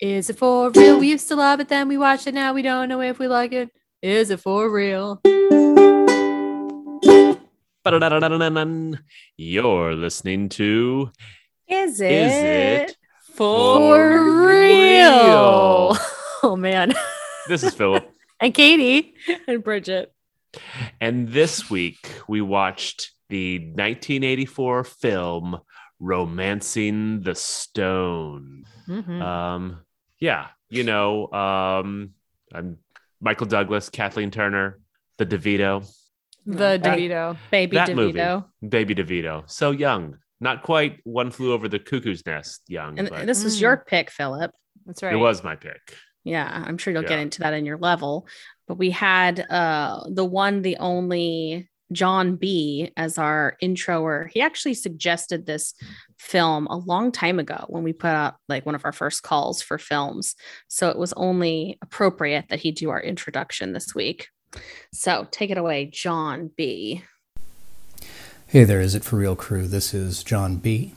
Is it for real? We used to love it, then we watched it. Now we don't know if we like it. Is it for real? You're listening to Is Is It For real. Oh man. This is Philip. And Katie. and Bridget. and this week we watched the 1984 film Romancing the Stone. Mhm. Um, yeah, you know, um, I'm Michael Douglas, Kathleen Turner, the DeVito, the that- DeVito. Baby that DeVito. movie, Baby DeVito, so young, not quite one flew over the cuckoo's nest young, And but this was Mm. your pick, Philip. That's right. it was my pick. Yeah, I'm sure you'll get into that in your level. But we had uh the one, the only John B as our introer. He actually suggested this film a long time ago when we put out like one of our first calls for films. So it was only appropriate that he do our introduction this week. So take it away, John B. Hey there, is it for real crew? This is John B.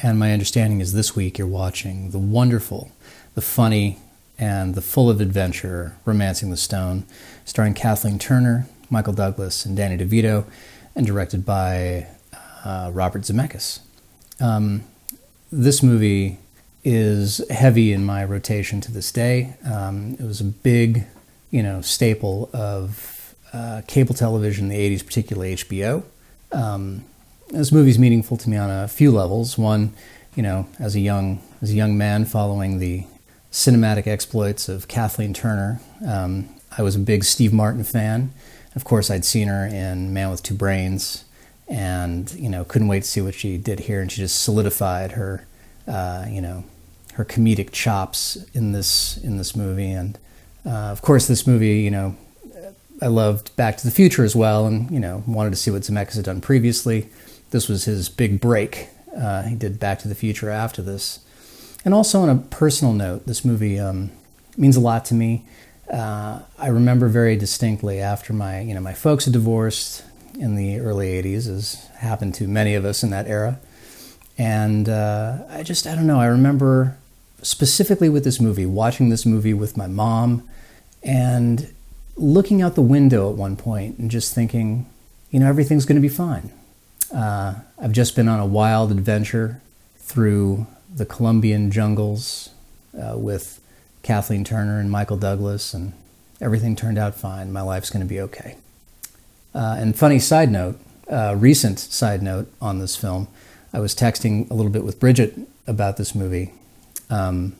And my understanding is this week you're watching the wonderful, the funny, and the full of adventure Romancing the Stone, starring Kathleen Turner, Michael Douglas, and Danny DeVito, and directed by uh, Robert Zemeckis. Um, this movie is heavy in my rotation to this day. Um, it was a big, you know, staple of uh, cable television in the 80s, particularly HBO. Um, this movie's meaningful to me on a few levels. One, you know, as a young as a young man following the cinematic exploits of Kathleen Turner, um, I was a big Steve Martin fan. Of course, I'd seen her in Man with Two Brains, and you know, couldn't wait to see what she did here. And she just solidified her, uh, you know, her comedic chops in this in this movie. And uh, of course, this movie, you know, I loved Back to the Future as well, and you know wanted to see what Zemeckis had done previously. This was his big break. Uh, he did Back to the Future after this, and also on a personal note, this movie um, means a lot to me. Uh, I remember very distinctly after my you know my folks had divorced in the early '80s, as happened to many of us in that era, and uh, I just I don't know. I remember specifically with this movie, watching this movie with my mom, and looking out the window at one point and just thinking, you know, everything's going to be fine. Uh, I've just been on a wild adventure through the Colombian jungles uh, with Kathleen Turner and Michael Douglas, and everything turned out fine. My life's going to be okay. Uh, and funny side note, uh, recent side note on this film, I was texting a little bit with Bridget about this movie. Um,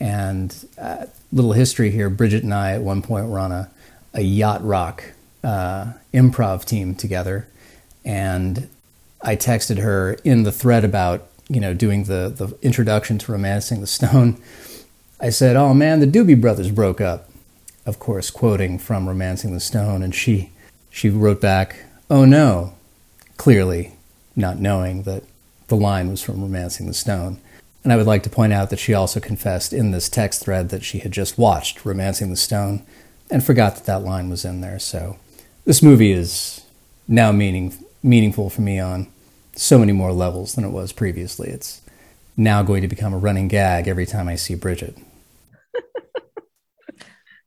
and uh, little history here Bridget and I, at one point, were on a, a yacht rock uh, improv team together. And I texted her in the thread about, you know, doing the, the introduction to Romancing the Stone. I said, Oh man, the Doobie Brothers broke up. Of course, quoting from Romancing the Stone. And she, she wrote back, Oh no, clearly not knowing that the line was from Romancing the Stone. And I would like to point out that she also confessed in this text thread that she had just watched Romancing the Stone and forgot that that line was in there. So this movie is now meaning, meaningful for me on so many more levels than it was previously. It's now going to become a running gag every time I see Bridget.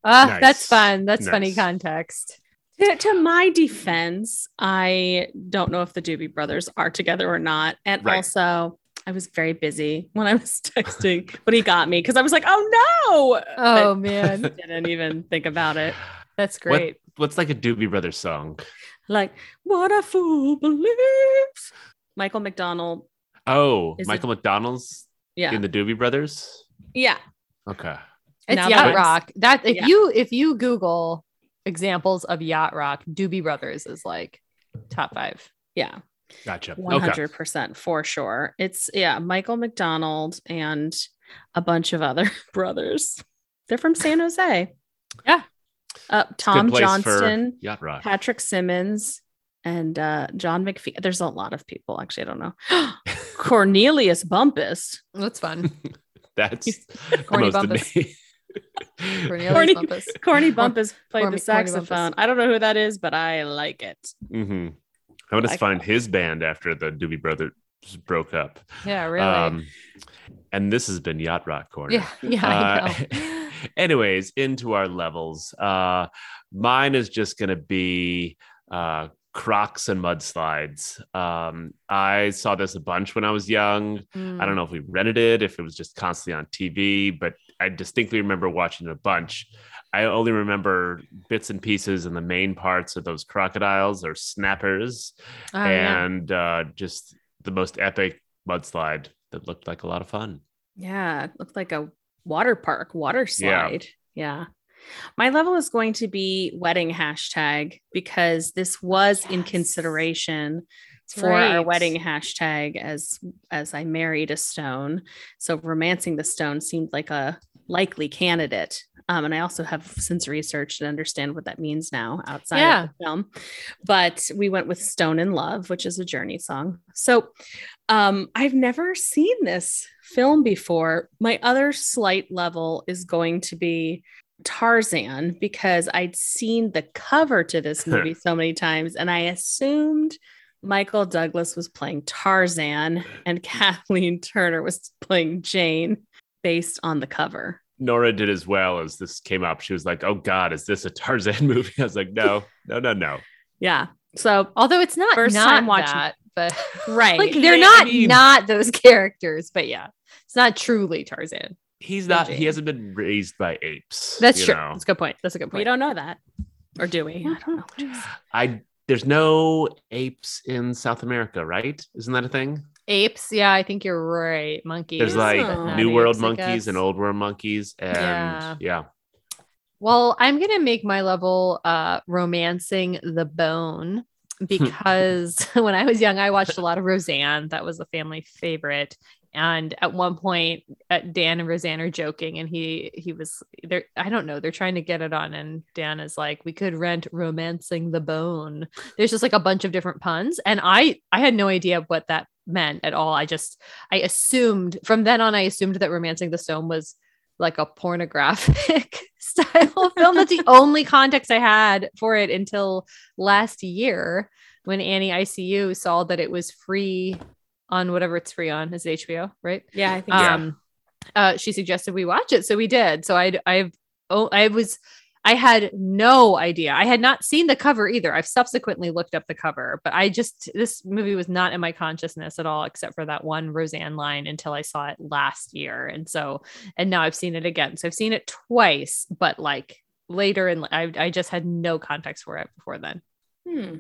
Ah, Nice. that's fun. That's funny context. To, to my defense, I don't know if the Doobie Brothers are together or not. And Right. also, I was very busy when I was texting, but he got me because I was like, oh no. Oh man, didn't even think about it. that's What- great. What's like a Doobie Brothers song? Like, what a fool believes. Michael McDonald. Oh, Is it- Michael McDonald's Yeah. in the Doobie Brothers. yeah. Okay. It's Now yacht that- rock. That if Yeah. you if you Google examples of yacht rock, Doobie Brothers is like top five. Yeah. Gotcha. 100% for sure. It's, yeah, Michael McDonald and a bunch of other brothers. They're from San Jose. Yeah. Uh, Tom Johnston, Yacht Rock. Patrick Simmons, and uh, John McFee. There's a lot of people. Actually, I don't know. Cornelius Bumpus. That's fun. That's the Corny most Bumpus. amazing. Cornelius Corny- Bumpus. Corny Bumpus played Corny- the saxophone. I don't know who that is, but I like it. hmm I'm gonna Like- find his band after the Doobie Brothers broke up. Yeah, really. Um, and this has been Yacht Rock Corner. yeah, yeah, I Uh, know. anyways, into our levels. Uh, mine is just going to be uh, Crocs and mudslides. Um, I saw this a bunch when I was young. I don't know if we rented it, if it was just constantly on TV, but I distinctly remember watching it a bunch. I only remember bits and pieces and the main parts of those crocodiles or snappers Oh, yeah. and uh, just the most epic mudslide that looked like a lot of fun. Yeah, it looked like a water park, water Yeah. slide. Yeah. My level is going to be wedding hashtag because this was in consideration That's for our wedding hashtag as as I married a stone. So romancing the stone seemed like a likely candidate. Um, and I also have since researched and understand what that means now outside Yeah. of the film. But we went with Stone in Love, which is a journey song. So um, I've never seen this film before. My other slight level is going to be Tarzan because I'd seen the cover to this movie so many times and I assumed Michael Douglas was playing Tarzan and Kathleen Turner was playing Jane based on the cover. Nora did as well as this came up. She was like, "Oh God, is this a Tarzan movie?" I was like, "No, no, no, no." Yeah. So, Although it's not First not time watching- that, but right. like they're I not mean- not those characters. But yeah, it's not truly Tarzan. He's not. Jane. He hasn't been raised by apes. That's true. know? That's a good point. That's a good point we don't know that. Or do we? I don't know. Jeez. I there's no apes in South America, right? Isn't that a thing? Apes. Yeah, I think you're right. Monkeys. There's like but not New World apes, monkeys and. Old World monkeys, and Yeah. yeah, Well, I'm gonna make my level uh romancing the bone because when I was young, I watched a lot of Roseanne. That was a family favorite. And at one point, uh, Dan and Roseanne are joking, and he he was there. I don't know. They're trying to get it on, and Dan is like, "We could rent romancing the bone." There's just like a bunch of different puns, and I I had no idea what that meant at all. I just I assumed from then on, I assumed that romancing the stone was like a pornographic style film. That's the only context I had for it until last year when Annie ICU saw that it was free on whatever it's free on. Is it HBO, right? Yeah, I think Yeah. Um, uh, she suggested we watch it, so we did. So I, I've, oh, I was, I had no idea. I had not seen the cover either. I've subsequently looked up the cover, but I just this movie was not in my consciousness at all, except for that one Roseanne line until I saw it last year, and so, and now I've seen it again. So I've seen it twice, but like later, and I, I just had no context for it before then. Hmm.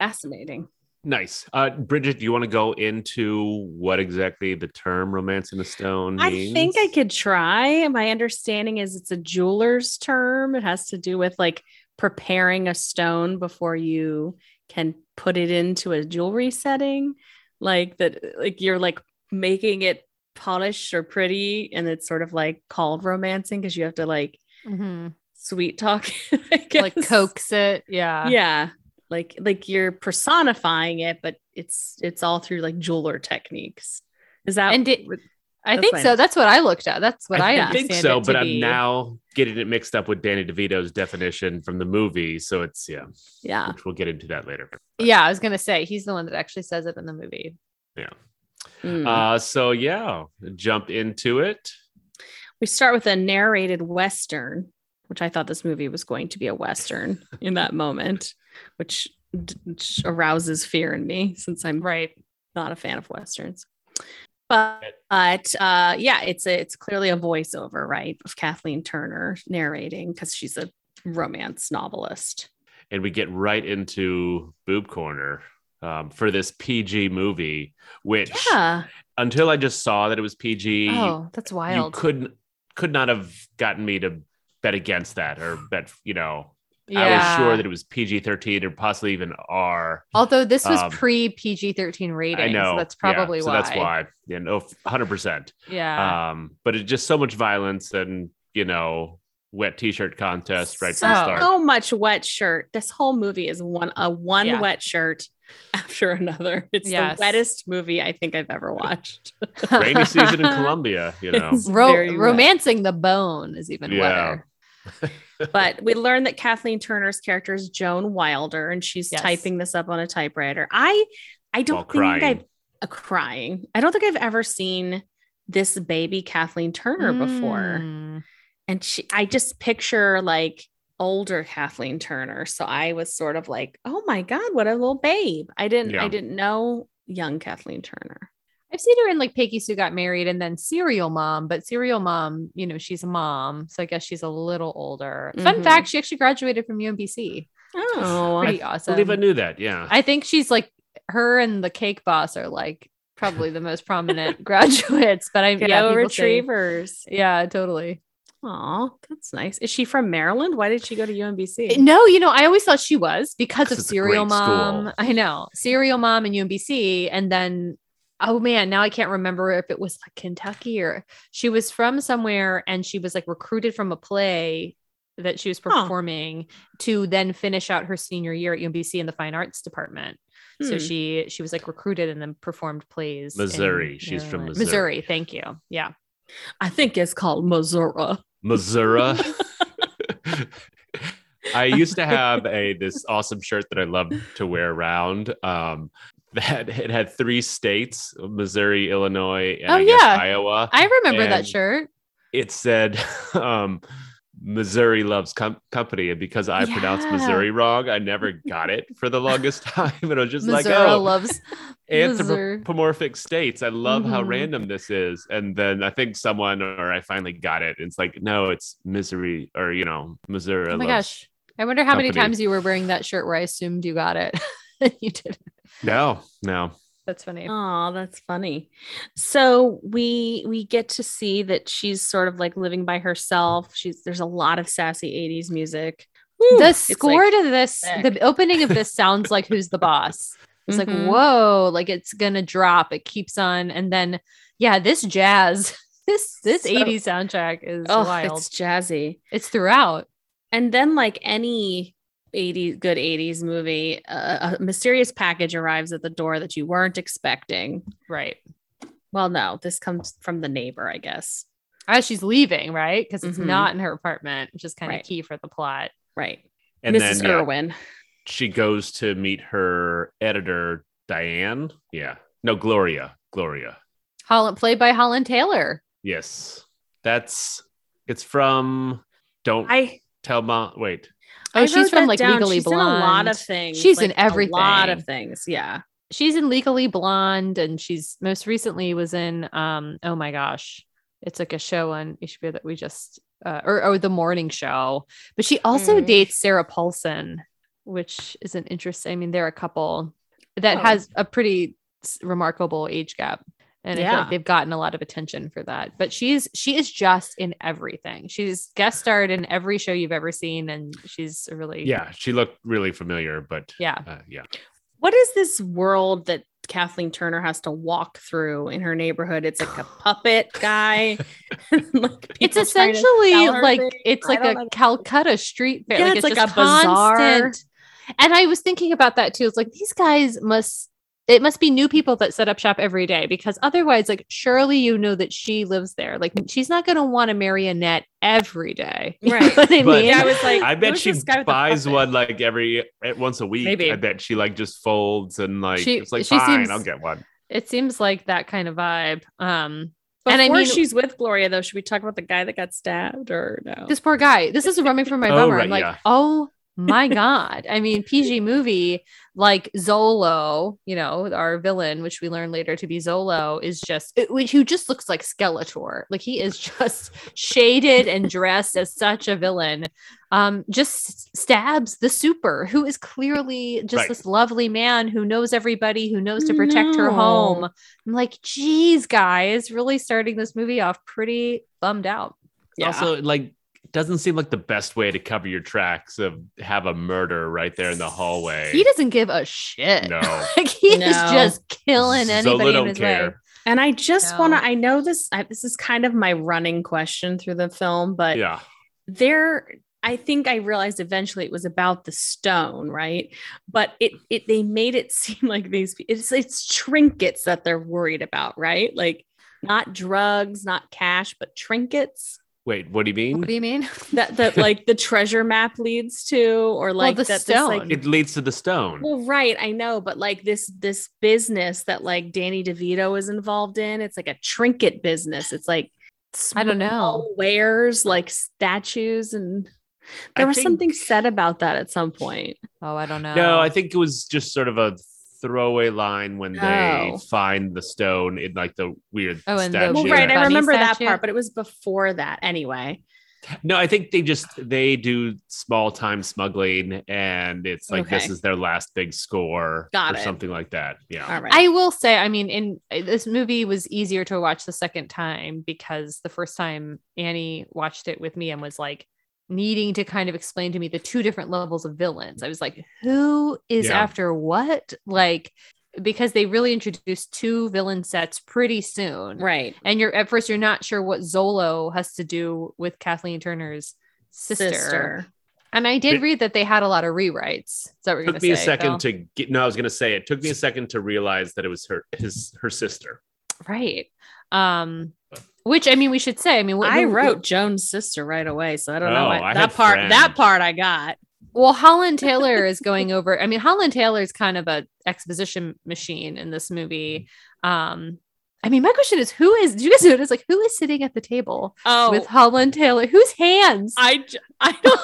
Fascinating. Nice. Uh, Bridget, do you want to go into what exactly the term "romancing the stone" means? I think I could try. My understanding is it's a jeweler's term. It has to do with like preparing a stone before you can put it into a jewelry setting. Like that, like you're like making it polished or pretty, and it's sort of like called romancing because you have to like sweet talk, it, I guess. Like coax it, yeah, Yeah. Like like you're personifying it, but it's it's all through like jeweler techniques. Is that And it- I think so. That's what I looked at. That's what I, I think so, it to but I'm be. now getting it mixed up with Danny DeVito's definition from the movie. So it's yeah, yeah. which we'll get into that later. Yeah, I was gonna say he's the one that actually says it in the movie. Mm. Uh, so yeah, jump into it. we start with a narrated western, which I thought this movie was going to be a western in that moment, which, which arouses fear in me since I'm Right. not a fan of westerns. But, but uh, yeah, it's a, it's clearly a voiceover, right, of Kathleen Turner narrating because she's a romance novelist. and we get right into boob corner um, for this PG movie, which Yeah, until I just saw that it was PG, Oh, that's you wild. couldn't could not have gotten me to bet against that or bet you know I was sure that it was PG thirteen or possibly even R. Although this was Um, pre PG thirteen rating, I know so that's yeah, probably so why. that's why. Yeah, no, hundred percent. Yeah. Um, but it's just so much violence and you know wet t-shirt contest right so, from the start. so much wet shirt. This whole movie is one a one Yeah. wet shirt after another. It's Yes. the wettest movie I think I've ever watched. Rainy season in Colombia, you know. Ro- romancing the bone is even Yeah. wetter. but we learned that Kathleen Turner's character is Joan Wilder, and she's Yes. typing this up on a typewriter. I I don't While think crying. I've uh, crying. I don't think I've ever seen this baby Kathleen Turner before. Mm. And she I just picture like older Kathleen Turner. So I was sort of like, oh my God, what a little babe. I didn't Yeah. I didn't know young Kathleen Turner. I've seen her in like Peggy Sue Got Married and then Serial Mom, but Serial Mom, you know, she's a mom. So I guess she's a little older. Fun Mhm. fact, she actually graduated from UMBC. Oh, Pretty awesome. I awesome. believe I knew that. Yeah. I think she's like her and the cake boss are like probably the most prominent graduates. But I Go yeah, people say- retrievers. yeah, totally. Oh, that's nice. Is she from Maryland? Why did she go to UMBC? No, you know, I always thought she was because of Serial Mom. school. I know Serial Mom and UMBC, and then oh man, now I can't remember if it was like Kentucky or she was from somewhere, and she was like recruited from a play that she was Huh. performing to then finish out her senior year at UMBC in the fine arts department. So Hmm. she she was like recruited and then performed plays. in Missouri. She's from Missouri. Missouri. Thank you. Yeah. I think it's called Missouri. Missouri. I used to have a this awesome shirt that I loved to wear around. Um, that it had three states: Missouri, Illinois, and Oh, I yeah. Iowa. I remember that shirt. It said, um, "Missouri loves com- company," and because I pronounced Missouri wrong, I never got it for the longest time. And I was just Missouri like, "Oh, loves Missouri. anthropomorphic states. I love how Mhm. random this is. And then I think someone or I finally got it. It's like, no, it's misery or you know, Missouri. Oh my gosh. I wonder how many times you were wearing that shirt where I assumed you got it. you did. No, no. That's funny. Oh, that's funny. So we we get to see that she's sort of like living by herself. She's there's a lot of sassy 80s music. Woo, the score like- to this, sick. the opening of this sounds like Who's the Boss? It's like, Mhm. whoa, like it's gonna drop. It keeps on. And then, yeah, this jazz, this this So- 80s soundtrack is oh, wild. it's jazzy. It's, throughout. And then like any 80s good 80s movie, uh, a mysterious package arrives at the door that you weren't expecting. Right. Well, no, this comes from the neighbor, I guess. As she's leaving, right? Because it's Mhm. not in her apartment, which is kind of Right. key for the plot. Right. And Mrs. then yeah, Irwin. she goes to meet her editor, Diane. Yeah. No, Gloria. Gloria. Holland played by Holland Taylor. Yes. That's it's from Don't I Tell Mom. Wait. Oh, she's from like down. Legally she's Blonde. in a lot of things. She's in like, A lot of things. Yeah. she's in Legally Blonde, and she's most recently was in um oh my gosh, it's like a show on HBO that we just uh, or or the morning show. But she also Mm. dates Sarah Paulson, which is an interesting. I mean, they're a couple that Oh. has a pretty remarkable age gap. And I feel Yeah. like they've gotten a lot of attention for that. But she's she is just in everything. She's guest starred in every show you've ever seen, and she's a really Yeah, she looked really familiar, but yeah. uh, yeah. What is this world that Kathleen Turner has to walk through in her neighborhood? It's like a puppet guy. like It's people trying to essentially like things. it's like a know. Calcutta street fair. Yeah, like it's like just a bazaar. constant. And I was thinking about that too. It's like these guys must it must be new people that set up shop every day because otherwise, like surely you know that she lives there. Like she's not gonna want to marry Annette every day. You know Right. what I mean? Yeah, I was like, I bet she this guy with the buys one like every once a week. Maybe. I bet she like just folds and like She- it's like she fine, seems- I'll get one. it seems like that kind of vibe. Um Before and I mean she's with Gloria, though, should we talk about the guy that got stabbed or no? this poor guy. This is a roaming from my Oh, bummer. right, I'm like, yeah. oh my god. I mean, PG movie like Zolo, you know, our villain, which we learn later to be Zolo, is just it- who just looks like Skeletor. Like he is just shaded and dressed as such a villain. Um, just stabs the super, who is clearly just Right. this lovely man who knows everybody, who knows to protect her home. I'm like, geez, guys, really starting this movie off pretty bummed out. Yeah. Also, like it doesn't seem like the best way to cover your tracks of have a murder right there in the hallway. He doesn't give a shit. No. like he is just killing anybody Zola in his care. way. And I just No. want to, I know this, I, this is kind of my running question through the film, but Yeah. there, I think I realized eventually it was about the stone, right? But it, it, they made it seem like these, it's, it's trinkets that they're worried about, right? Like not drugs, not cash, but trinkets. Wait, what do you mean? What do you mean? that that like the treasure map leads to, or like the that this, like stone. it leads to the stone. Well, right, I know, but like this this business that like Danny DeVito is involved in, it's like a trinket business. It's like I don't know. small wares, like statues, and I there was think- something said about that at some point. Oh, I don't know. No, I think it was just sort of a throwaway line when they Oh. find the stone in like the weird Oh, and the- statue. Well, right, I Bunny remember that statue. part, but it was before that anyway. No, I think they just they do small time smuggling, and it's like this Okay. is their last big score Got or it. something like that. Yeah, All right. I will say, I mean, in this movie was easier to watch the second time because the first time Annie watched it with me and was like needing to kind of explain to me the two different levels of villains. I was like, who is Yeah. after what? Like, because they really introduced two villain sets pretty soon. right. And you're at first you're not sure what Zolo has to do with Kathleen Turner's sister. And I did It- read that they had a lot of rewrites. Is that what you're took gonna me a second Phil? to get. No, I was gonna say it took me a second to realize that it was her his her sister. Right. Um, which I mean, we should say. I mean, what, I who- wrote Joan's sister right away, so I don't know Oh, what I that part. Fran. That part I got. Well, Holland Taylor is going over. I mean, Holland Taylor is kind of a exposition machine in this movie. Um, I mean, my question is, who is? Do you guys notice like who is sitting at the table Oh, with Holland Taylor? Whose hands? I j- I don't.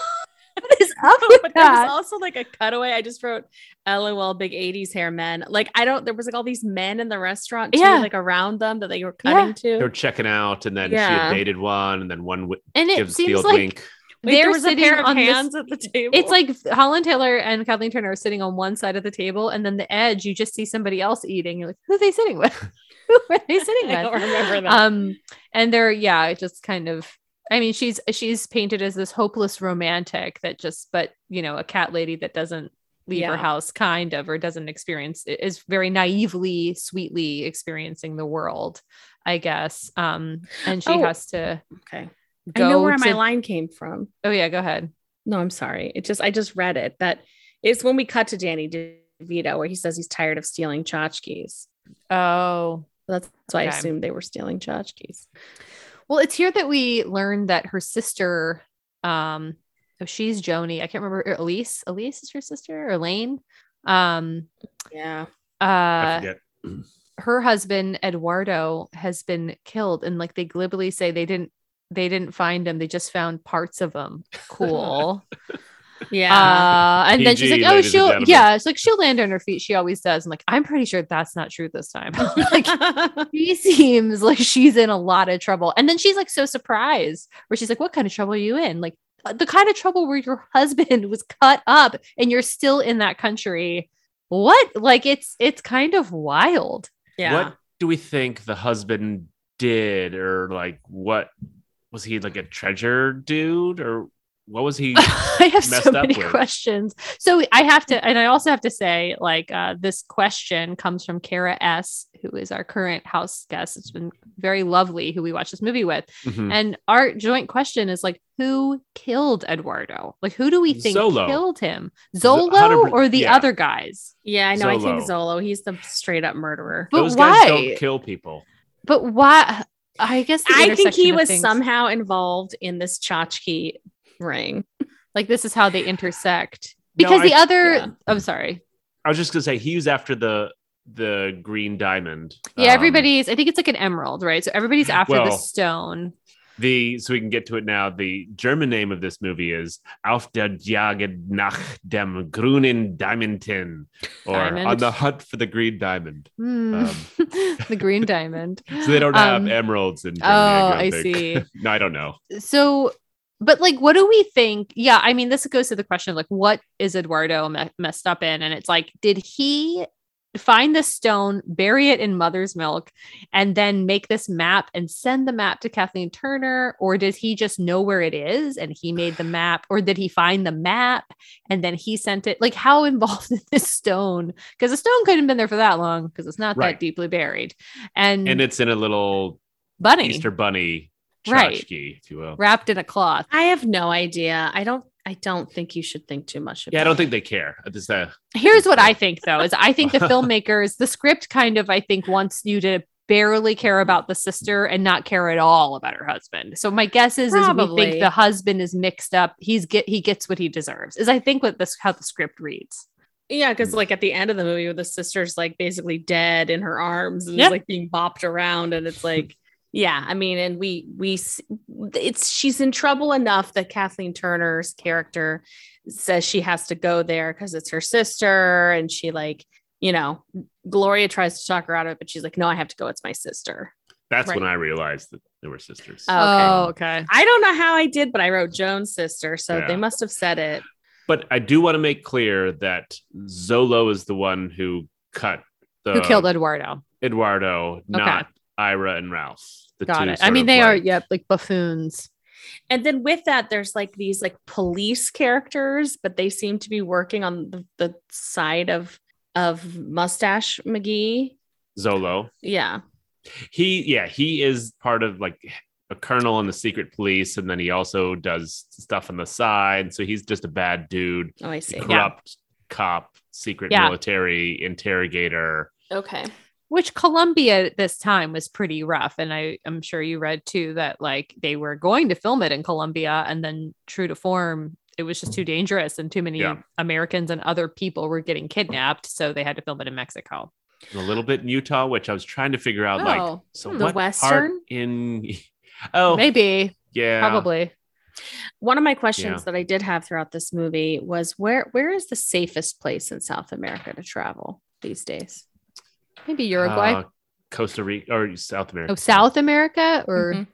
What is up with but there was also like a cutaway. I just wrote LOL big 80s hair men. Like I don't there was like all these men in the restaurant too, Yeah. like around them that they were Yeah. to. They were to. checking out, and then she had dated one, and then one w- And it gives the old like wink. Wait, they're there was a sitting pair of on this- hands at the table. It's like Holland Taylor and Kathleen Turner are sitting on one side of the table, and then the edge, you just see somebody else eating. You're like, who are they sitting with? who are they sitting with? I with? don't remember that. um and they're yeah it just kind of i mean she's she's painted as this hopeless romantic that just but you know a cat lady that doesn't leave her house kind of or doesn't experience is very naively sweetly experiencing the world i guess um and she Oh. has to okay. I know where to, my line came from. oh yeah go ahead No, I'm sorry. It just I just read it. That is when we cut to Danny DeVito where he says he's tired of stealing tchotchkes. oh That's, that's why I assumed they were stealing tchotchkes. Well it's here that we learned that her sister um oh, she's joni. I can't remember elise elise is her sister or lane um Yeah. I uh forget. her husband Eduardo has been killed and like they glibly say they didn't they didn't find him. They just found parts of him. Cool Yeah. uh and then she's like oh she'll yeah it's like she'll land on her feet she always does i'm like i'm pretty sure that's not true this time. Like she seems like she's in a lot of trouble and then she's like so surprised where she's like what kind of trouble are you in? Like "Uh, the kind of trouble where your husband was cut up and you're still in that country. What? Like it's it's kind of wild. Yeah. What do we think the husband did, or like what was he like a treasure dude, or what was he? I have messed so up many with? questions. So I have to, and I also have to say, like, uh, this question comes from Kara S, who is our current house guest. It's been very lovely who we watched this movie with. Mhm. And our joint question is like, who killed Eduardo? Like, who do we think Zolo. killed him? Zolo or the yeah. other guys? Yeah, I know. I think Zolo. Zolo, he's the straight up murderer. But Those why? guys don't kill people. But why? I guess I think he was things- somehow involved in this tchotchke ring. like this is how they intersect No, because I- the other. yeah. I'm sorry. I was just gonna say he was after the the green diamond. Yeah, Um, everybody's. I think it's like an emerald, right? So everybody's after the stone. The so we can get to it now. The German name of this movie is Auf der Jagd nach dem grünen Diamanten, or Diamond. on the hunt for the green diamond. Hmm. Um, the green diamond. So they don't have Um, emeralds in Germany. oh, don't I see. no, I don't know. So, but like, what do we think? Yeah, I mean, this goes to the question of like, what is Eduardo me- messed up in? And it's like, did he find this stone, bury it in mother's milk, and then make this map and send the map to Kathleen Turner? Or did he just know where it is and he made the map? Or did he find the map and then he sent it? Like, how involved in this stone? Because the stone couldn't have been there for that long because it's not that deeply buried. And, And it's in a little bunny Easter bunny Right. tchotchke, if you will. wrapped in a cloth. I have no idea. I don't. I don't think you should think too much about. Yeah, I don't think they care. It's uh, Here's what I think though is I think the filmmakers, the script kind of I think wants you to barely care about the sister and not care at all about her husband. So my guess is, is we Probably. think the husband is mixed up. He's get he gets what he deserves. Is I think what this how the script reads. Yeah, because like at the end of the movie, the sister's like basically dead in her arms and Yep. is like being bopped around, and it's like, yeah, I mean, and we we it's she's in trouble enough that Kathleen Turner's character says she has to go there because it's her sister, and she like you know Gloria tries to talk her out of it, but she's like, no, I have to go. It's my sister. That's Right. when I realized that they were sisters. Oh, okay. Oh, okay. I don't know how I did, but I wrote Joan's sister, so Yeah. they must have said it. but I do want to make clear that Zolo is the one who cut the Who killed Eduardo? Eduardo, not Ira and Ralph. The Got two it. I mean, of they are yep, like buffoons. And then with that, there's like these like police characters, but they seem to be working on the, the side of of Mustache McGee. Zolo. Yeah. He, yeah, he is part of like a colonel in the secret police, and then he also does stuff on the side. So he's just a bad dude, Oh, I see. corrupt cop, secret Yeah. military interrogator. Okay. Which Colombia at this time was pretty rough. And I, I'm sure you read too that like they were going to film it in Colombia and then true to form, it was just too dangerous and too many Yeah. Americans and other people were getting kidnapped. So they had to film it in Mexico. A little bit in Utah, which I was trying to figure out. Like, Oh, so hmm, the what part Western? in? Oh, Maybe, yeah, probably. One of my questions Yeah. that I did have throughout this movie was where where is the safest place in South America to travel these days? Maybe Uruguay. Uh, Costa Rica or South America. oh, South America? Or, Mhm.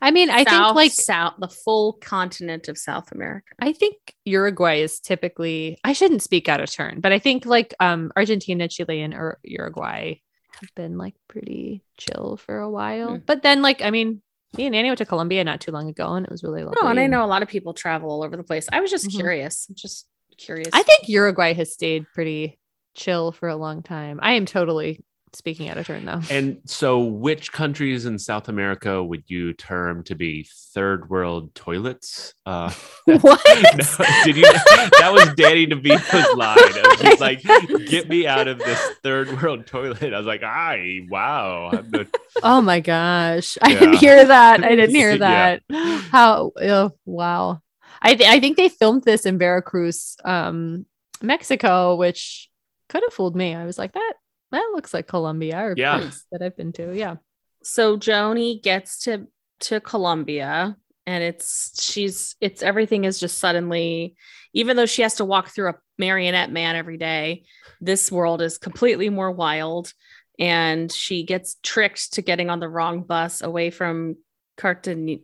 I mean, I South, think like, South, the full continent of South America. I think Uruguay is typically, I shouldn't speak out of turn, but I think like um, Argentina, Chile, and Ur- Uruguay have been like pretty chill for a while. Hmm. But then, like, I mean, me and Annie went to Colombia not too long ago and it was really lovely. No, and I know a lot of people travel all over the place. I was just Mhm. curious. Just curious. I think Uruguay has stayed pretty chill for a long time. I am totally speaking out of turn though. And so, which countries in South America would you term to be third world toilets? Uh, what? no, did you? That was Danny DeVito's line. It was just like, "Get me out of this third world toilet." I was like, "I wow." The- Oh my gosh. I Yeah. didn't hear that. I didn't hear Yeah. that. How oh, wow. I th- I think they filmed this in Veracruz, um, Mexico, which could have fooled me. I was like, that that looks like Colombia or Yeah. place that I've been to. Yeah. so Joni gets to to Colombia and it's she's it's everything is just suddenly even though she has to walk through a marionette man every day this world is completely more wild and she gets tricked to getting on the wrong bus away from Cartagena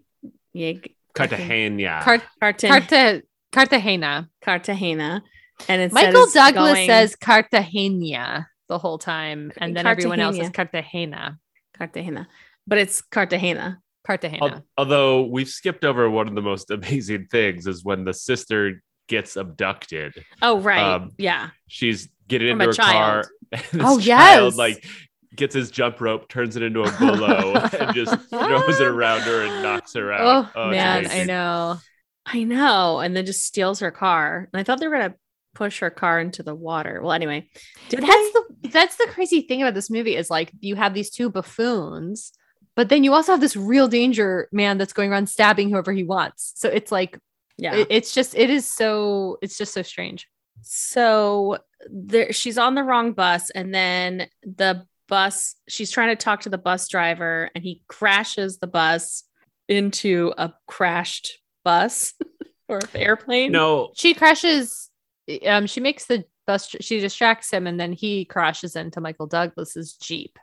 Cartagena. Car- Cartagena Carta- Cartagena. Cartagena and instead Michael Douglas going- says Cartagena the whole time, and then everyone else is Cartagena. Cartagena but it's Cartagena Cartagena. Although we've skipped over one of the most amazing things is when the sister gets abducted. oh right Um, yeah She's getting From into a her car. child. and this Oh, child, yes. like gets his jump rope, turns it into a bolo, and just throws it around her and knocks her out. oh, it's man, I know. I know. And then just steals her car. And I thought they were gonna push her car into the water. Well, anyway, did that's they? the that's the crazy thing about this movie is like you have these two buffoons, but then you also have this real danger man that's going around stabbing whoever he wants. So it's like Yeah. it- it's just it is so it's just so strange. so there, she's on the wrong bus, and then the bus. She's trying to talk to the bus driver, and he crashes the bus into a crashed bus or airplane. No, She crashes. Um, she makes the bus. She distracts him, and then he crashes into Michael Douglas's jeep,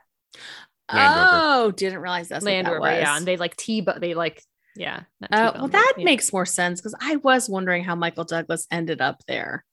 Land Rover. Oh, didn't realize that's Land what Rover. that was. Yeah, and they like T, but they like yeah. not Oh, T-bone, well, that yeah. makes more sense because I was wondering how Michael Douglas ended up there.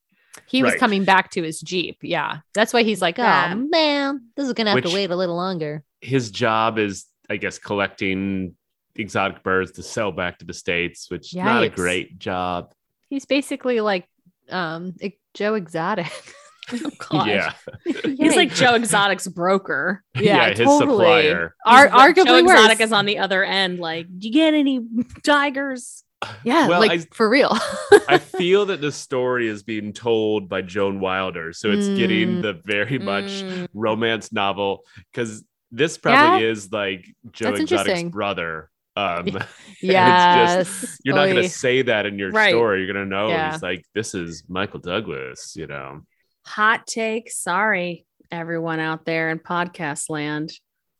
He was coming back to his jeep. Yeah, that's why he's like, oh Yeah. man, this is gonna have Which- to wait a little longer. his job is, I guess, collecting exotic birds to sell back to the states, which is not a great job. He's basically like um Joe Exotic. Oh, God. Yeah, He's like Joe Exotic's broker. Yeah, his totally. supplier. Ar- He's what- Joe arguably Exotic is on the other end. Like, do you get any tigers? yeah, Well, like I- for real. I feel that the story is being told by Joan Wilder, so it's getting Mm. the very much Mm, romance novel because this probably is like Joe That's Exotic's brother. Um, Yes. it's just you're not going to say that in your Right. story. You're going to know Yeah. he's like this is Michael Douglas. You know, Hot take. Sorry, everyone out there in podcast land.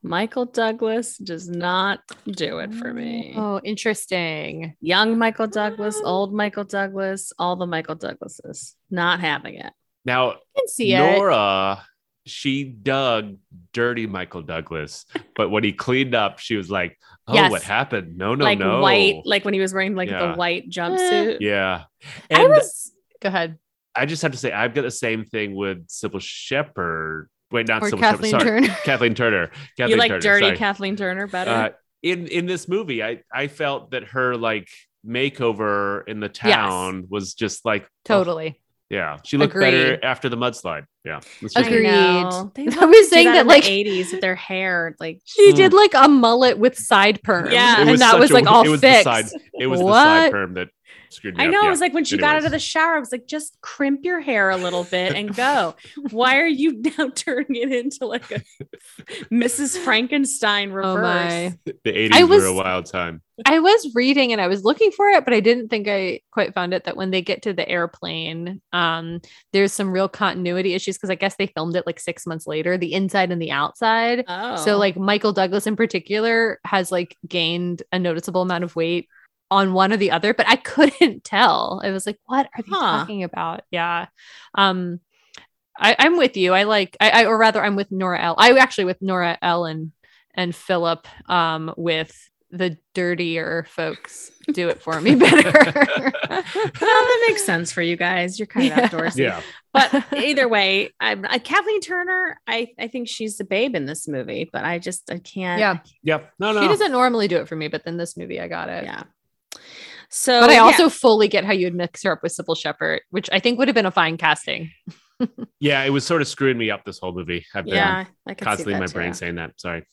Michael Douglas does not do it for me. Oh, interesting. Young Michael Douglas, old Michael Douglas, all the Michael Douglases. Not having it. now I can see. Nora. She dug dirty Michael Douglas, but when he cleaned up, she was like, "Oh, Yes. what happened? No, no, like no, white, like when he was wearing like Yeah. the white jumpsuit. yeah." I And was go ahead. I just have to say, I've got the same thing with Cybill Shepherd. Wait, not Or Cybill Kathleen Shepherd. Sorry, Turner. Kathleen Turner. Kathleen you like Turner, dirty sorry. Kathleen Turner better? Uh, in in this movie, I I felt that her like makeover in the town was just like oh, Totally. Yeah, she looked Agreed. better after the mudslide. Yeah, Let's I Agreed. I was saying that, in like- the 80s with their hair, like She Mm. did like a mullet with side perm. Yeah. It And that was a- like all it was fixed. The side, it was the side perm that screwed me I up. know. Yeah. It was like when she got out of the shower, I was like, just crimp your hair a little bit and go. Why are you now turning it into like a Mrs. Frankenstein Oh my. the 80s I were a wild time. I was reading and I was looking for it, but I didn't think I quite found it that when they get to the airplane, um, there's some real continuity issues because I guess they filmed it like six months later, the inside and the outside. Oh, So like Michael Douglas in particular has like gained a noticeable amount of weight on one or the other, but I couldn't tell. I was like, what are they Huh. talking about? Yeah. Um I, I'm with you. I like I, I or rather I'm with Nora L. I actually with Nora L and and Philip um with the dirtier folks do it for me better. well, that makes sense for you guys. You're kind of Yeah. outdoorsy. Yeah. But either way, I'm uh, Kathleen Turner. I I think she's the babe in this movie, but I just I can't. yeah. Yep. No, no. She doesn't normally do it for me, but then this movie I got it. yeah. So, But I yeah. also fully get how you'd mix her up with Cybill Shepherd, which I think would have been a fine casting. Yeah, it was sort of screwing me up this whole movie. I've been yeah, I can constantly see in my brain too. saying that. Sorry.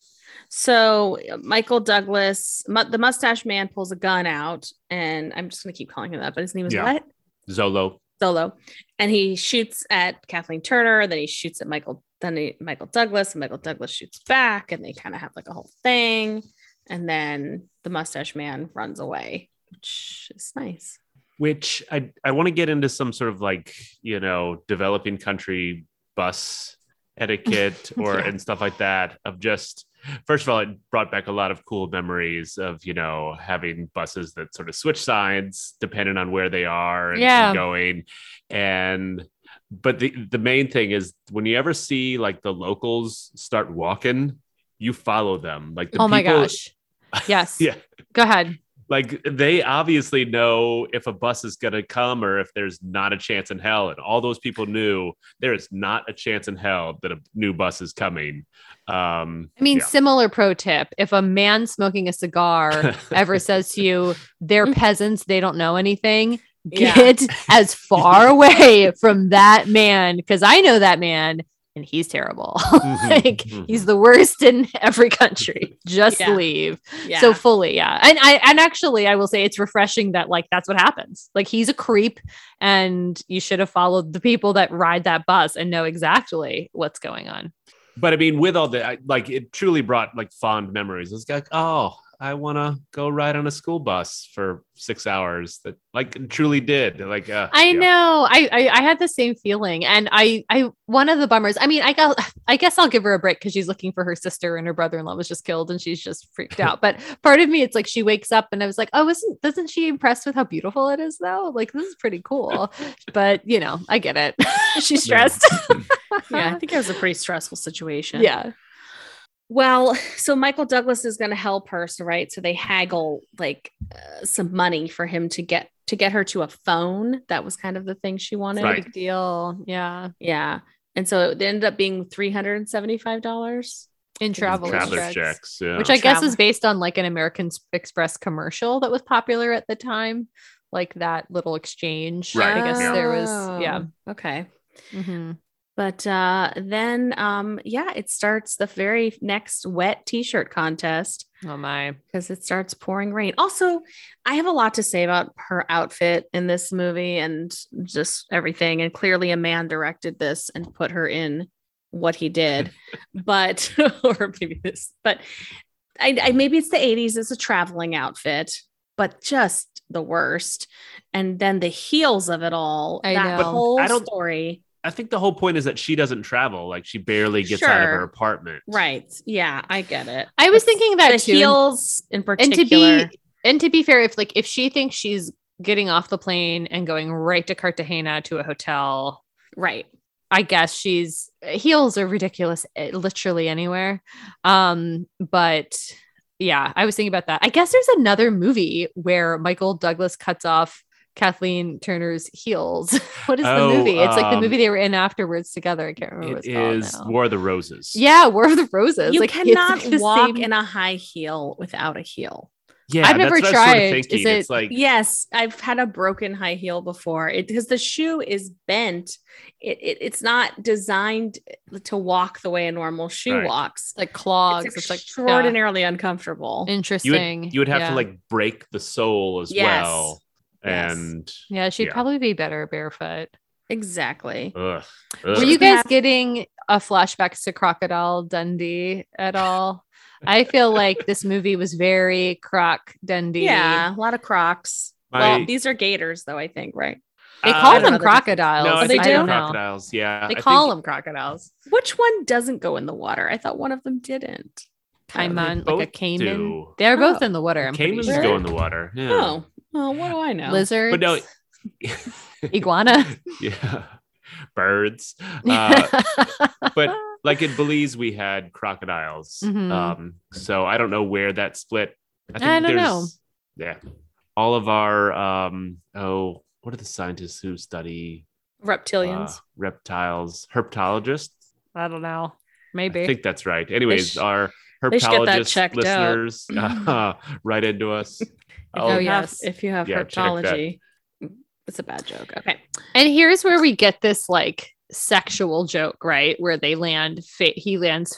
So Michael Douglas, mu- the mustache man, pulls a gun out, and I'm just gonna keep calling him that, but his name is Yeah. what? Zolo. Solo, and he shoots at Kathleen Turner. Then he shoots at Michael. Then he, Michael Douglas, and Michael Douglas shoots back, and they kind of have like a whole thing. And then the mustache man runs away, which is nice. which I I want to get into some sort of like you know developing country bus etiquette or Yeah. and stuff like that of just first of all it brought back a lot of cool memories of you know having buses that sort of switch sides depending on where they are and, Yeah. going and but the the main thing is when you ever see like the locals start walking you follow them like the oh my people- gosh. Yes. yeah Go ahead. Like they obviously know if a bus is going to come or if there's not a chance in hell and all those people knew there is not a chance in hell that a new bus is coming um I mean, yeah. similar pro tip if a man smoking a cigar ever says to you, they're peasants, they don't know anything, Yeah. get as far away from that man because I know that man and he's terrible. Mhm, like mhm. he's the worst in every country. Just Yeah. leave. Yeah. So fully, yeah. And I and actually I will say it's refreshing that like that's what happens. Like he's a creep and you should have followed the people that ride that bus and know exactly what's going on. but i mean with all the like it truly brought like fond memories it's like oh i want to go ride on a school bus for six hours that like truly did like uh, I yeah. know. I, I I had the same feeling, and I I one of the bummers. I mean, I got. I guess I'll give her a break because she's looking for her sister, and her brother-in-law was just killed, and she's just freaked out. But part of me, it's like she wakes up, and I was like, oh, isn't doesn't she impressed with how beautiful it is though? Like this is pretty cool. but you know, I get it. she's stressed. yeah, I think it was a pretty stressful situation. yeah. Well, so Michael Douglas is going to help her, so right? So they haggle like uh, some money for him to get to get her to a phone. That was kind of the thing she wanted. Right. Big deal. Yeah. Yeah, and so it ended up being three hundred and seventy five dollars. In travel checks. checks yeah. which I guess Travel. is based on like an American Express commercial that was popular at the time, like that little exchange. Right, I guess yeah. there was, yeah. Oh, Okay. Mhm. But uh, then, um, yeah, it starts the very next wet T-shirt contest Oh my. because it starts pouring rain. Also, I have a lot to say about her outfit in this movie and just everything. And clearly, a man directed this and put her in what he did, but or maybe this, but I, I maybe it's the 80s, it's a traveling outfit, but just the worst. And then the heels of it all, I that know. whole I don't- story. I think the whole point is that she doesn't travel. Like she barely gets out of her apartment. Right. Yeah, I get it. I was The- thinking that the too. heels in and particular. to be and to be fair, if like if she thinks she's getting off the plane and going right to Cartagena to a hotel, right. I guess she's heels are ridiculous eh, literally anywhere. Um, but yeah, I was thinking about that. I guess there's another movie where Michael Douglas cuts off Kathleen Turner's heels. what is Oh, the movie? It's like the um, movie they were in afterwards together. I can't remember what it's is. War of the Roses. Yeah, War of the Roses. You like, cannot the walk same- in a high heel without a heel. Yeah, I've never that's what sort of tried. thinking. Is It's it- like Yes, I've had a broken high heel before. It because the shoe is bent. It, it it's not designed to walk the way a normal shoe Right. walks. like clogs. It's It's, like extraordinarily uncomfortable. yeah, you interesting. would, you would have Yeah. to like break the sole as Yes. well. Yes. And Yeah, she'd yeah. probably be better barefoot. Exactly. ugh, Were you guys getting a flashback to Crocodile Dundee at all? I feel like this movie was very Croc Dundee. Yeah, a lot of Crocs. My- well, these are gators, though. I think right. They Uh, call I don't them know the difference. crocodiles. No, I they do? they're don't crocodiles. Yeah, They I call think them crocodiles. Which one doesn't go in the water? I thought one of them didn't. Cayman, like a caiman. do. They're both Oh. in the water. I'm pretty Caimans sure. go in the water. Yeah. Oh, well, what do I know? Lizards. But no, iguana. yeah, birds. Uh, but like in Belize, we had crocodiles. Mhm. Um, so I don't know where that split. I, I don't know. Yeah, all of our um, oh, what are the scientists who study Reptilians. uh, reptiles? Herpetologists. I don't know. Maybe. I think that's right. Anyways, sh- our they should get that herpetologist checked out. listeners, uh, write into us. if, Oh, yes. if you have Yeah, check herpetology, it's a bad joke. Okay. And here's where we get this like sexual joke, right? Where they land, fa- he lands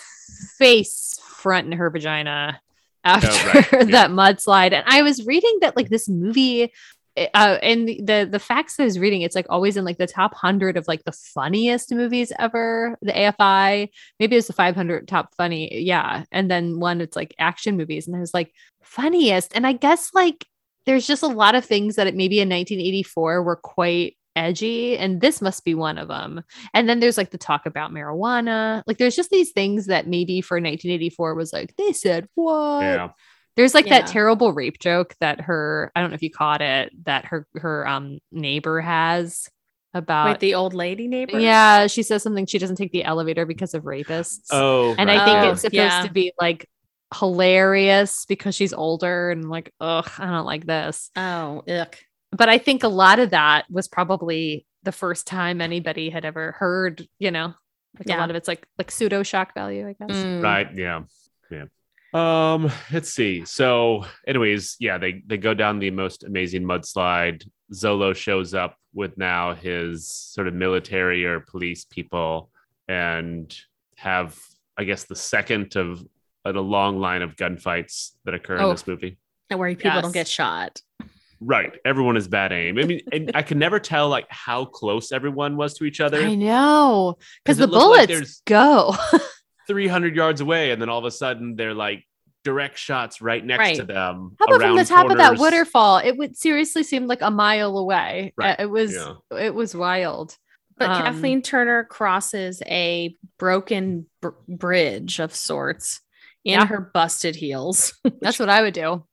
face front in her vagina after Oh, right, yeah. that mudslide. And I was reading that like this movie, uh, and the the facts I was reading, it's like always in like the top hundred of like the funniest movies ever. The AFI, maybe it's the 500 top funny, yeah. And then one, it's like action movies, and there's like funniest. And I guess like there's just a lot of things that it maybe in 1984 were quite edgy and this must be one of them and then there's like the talk about marijuana like there's just these things that maybe for 1984 was like they said what Yeah, there's like that terrible rape joke that her i don't know if you caught it that her her um neighbor has about Wait, the old lady neighbor? yeah she says something she doesn't take the elevator because of rapists Oh, and right, I think Oh, it's supposed yeah. to be like hilarious because she's older and like, ugh, I don't like this. Oh, ick. But I think a lot of that was probably the first time anybody had ever heard, you know, like a lot of it's like like pseudo shock value, I guess. Mm. right yeah yeah um let's see so anyways yeah they they go down the most amazing mudslide zolo shows up with now his sort of military or police people and have i guess the second of a long line of gunfights that occur in Oh. this movie And where people don't get shot. right everyone is bad aim i mean and i can never tell like how close everyone was to each other I know. Because the it looked like bullets go. 300 yards away and then all of a sudden they're like direct shots right next Right. to them How about from the around top of that waterfall? It would seriously seem like a mile away. Uh, Right, It was yeah. it was wild. But Um, Kathleen Turner crosses a broken br- bridge of sorts in Yeah. her busted heels. That's what I would do.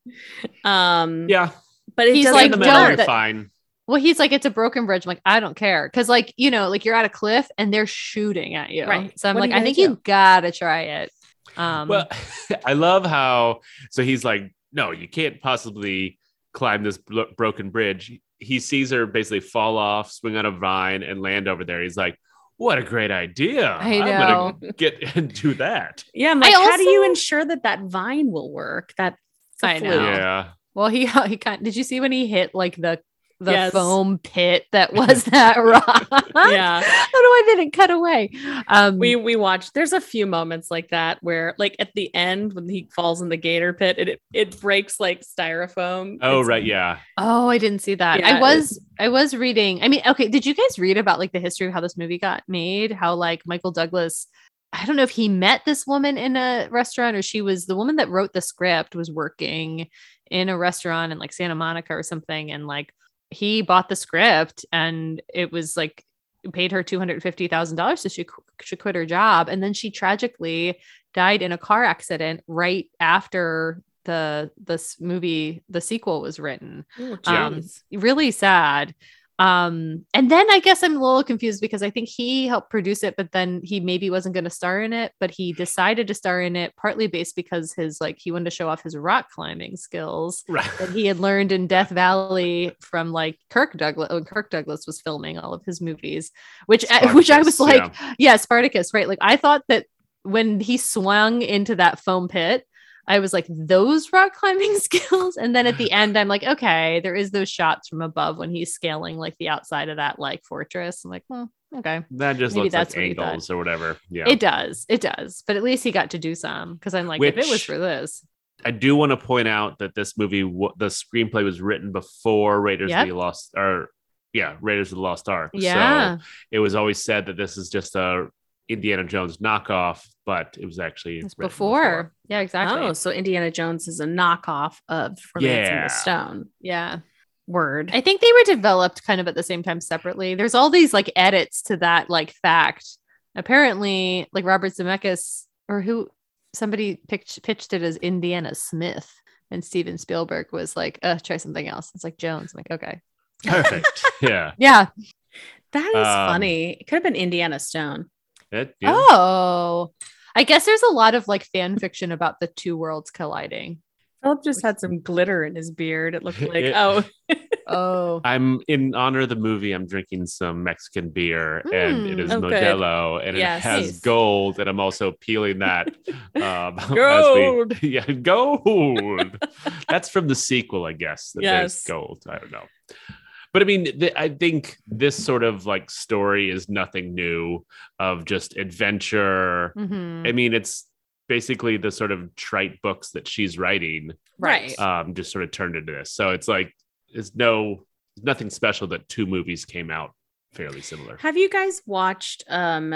um, yeah but He's like, in the don't- middle work. you're fine Well, he's like, it's a broken bridge. I'm like, I don't care. Cause like, you know, like you're at a cliff and they're shooting at you. Right. So I'm What like, I think do? you gotta try it. Um well i love how so he's like no you can't possibly climb this bro- broken bridge he sees her basically fall off swing on a vine and land over there he's like what a great idea I am gonna get and do that Yeah, I'm I like, how do you ensure that that vine will work? That I know. yeah well he he kind did you see when he hit like the the Yes. foam pit that was that rock? Yeah. I don't know why didn't cut away. Um we we watched there's a few moments like that where like at the end when he falls in the gator pit it it, it breaks like styrofoam oh It's- right yeah Oh, I didn't see that. Yeah, I was I was reading. I mean, okay, did you guys read about like the history of how this movie got made? How like Michael Douglas I don't know if he met this woman in a restaurant or she was the woman that wrote the script was working in a restaurant in like Santa Monica or something. And like he bought the script and it was like paid her $250,000 so she should quit her job. And then she tragically died in a car accident right after the this movie the sequel was written. Oh, um really sad um and then i guess i'm a little confused because i think he helped produce it but then he maybe wasn't going to star in it but he decided to star in it partly based because his like he wanted to show off his rock climbing skills Right. that he had learned in death valley from like kirk douglas when kirk douglas was filming all of his movies which which i was Spartacus, like yeah. Spartacus, right? Like I thought that when he swung into that foam pit, I was like, those rock climbing skills. And then at the end, I'm like, okay, there is those shots from above when he's scaling like the outside of that like fortress. I'm like, well, okay. That just Maybe looks that's like angles or whatever. Yeah. It does. It does. But at least he got to do some because I'm like, if it was for this. I do want to point out that this movie, w- the screenplay was written before Raiders Yep. of the Lost, or yeah, Raiders of the Lost Ark. Yeah. So it was always said that this is just a Indiana Jones knockoff, but it was actually It's written before. Yeah, exactly. Oh, so Indiana Jones is a knockoff of Romancing Yeah. the Stone. yeah. Word. I think they were developed kind of at the same time separately. There's all these like edits to that like fact. Apparently, like Robert Zemeckis or who somebody pitched pitched it as Indiana Smith, and Steven Spielberg was like, "Uh, try something else." It's like Jones. I'm like, okay, Perfect. yeah. yeah. that is Um, funny. It could have been Indiana Stone. It- yeah. Oh, I guess there's a lot of like fan fiction about the two worlds colliding. Philip just had some glitter in his beard. It looked like, It- oh, Oh, I'm in honor of the movie. I'm drinking some Mexican beer, and it is Mm. is Oh, good. Modelo, and Yes. it has gold. And I'm also peeling that. Um, as we- Gold. yeah, gold. That's from the sequel, I guess. That Yes. gold. I don't know. But I mean, th- I think this sort of like story is nothing new of just adventure. Mhm. I mean, it's basically the sort of trite books that she's writing right. um, just sort of turned into this. So it's like it's no nothing special that two movies came out fairly similar. Have you guys watched um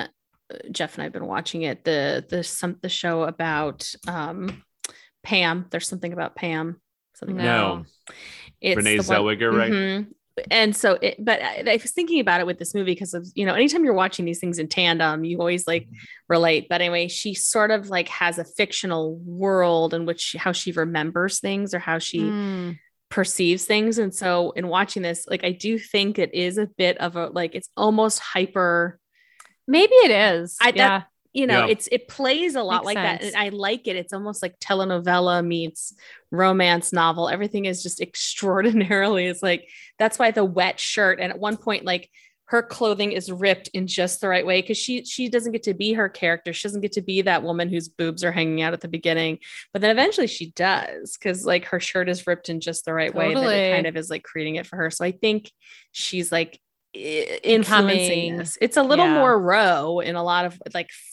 Jeff and I've been watching it the the some the show about um Pam. There's something about Pam. Something No. about it's Renee the one- Zellweger, right? Mhm. And so, it, but I, I was thinking about it with this movie because of you know, anytime you're watching these things in tandem, you always like relate. But anyway, she sort of like has a fictional world in which she, how she remembers things or how she Mm. perceives things. And so, in watching this, like I do think it is a bit of a like it's almost hyper. Maybe it is. I- that- yeah. You know, Yeah. it's it plays a lot Makes like that, sense. and I like it. It's almost like telenovela meets romance novel. Everything is just extraordinarily. It's like that's why the wet shirt, and at one point, like her clothing is ripped in just the right way because she she doesn't get to be her character. She doesn't get to be that woman whose boobs are hanging out at the beginning, but then eventually she does because like her shirt is ripped in just the right way that it kind of is like creating it for her. So I think she's like influencing Becoming- this. It's a little yeah. more row in a lot of like f-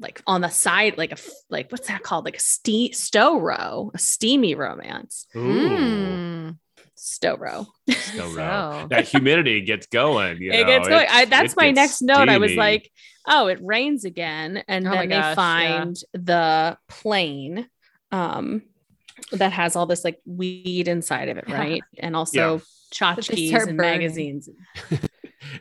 like on the side, like a like what's that called? Like a ste- stow row, a steamy romance. Ooh, Mm. Stow row. so rough. That humidity gets going. You it know, gets going. I, that's my gets next note. I was like, oh, it rains again, and Oh my then they gosh, yeah. find the plane um that has all this like weed inside of it, Yeah. right? And also tchotchkes start and burning. magazines.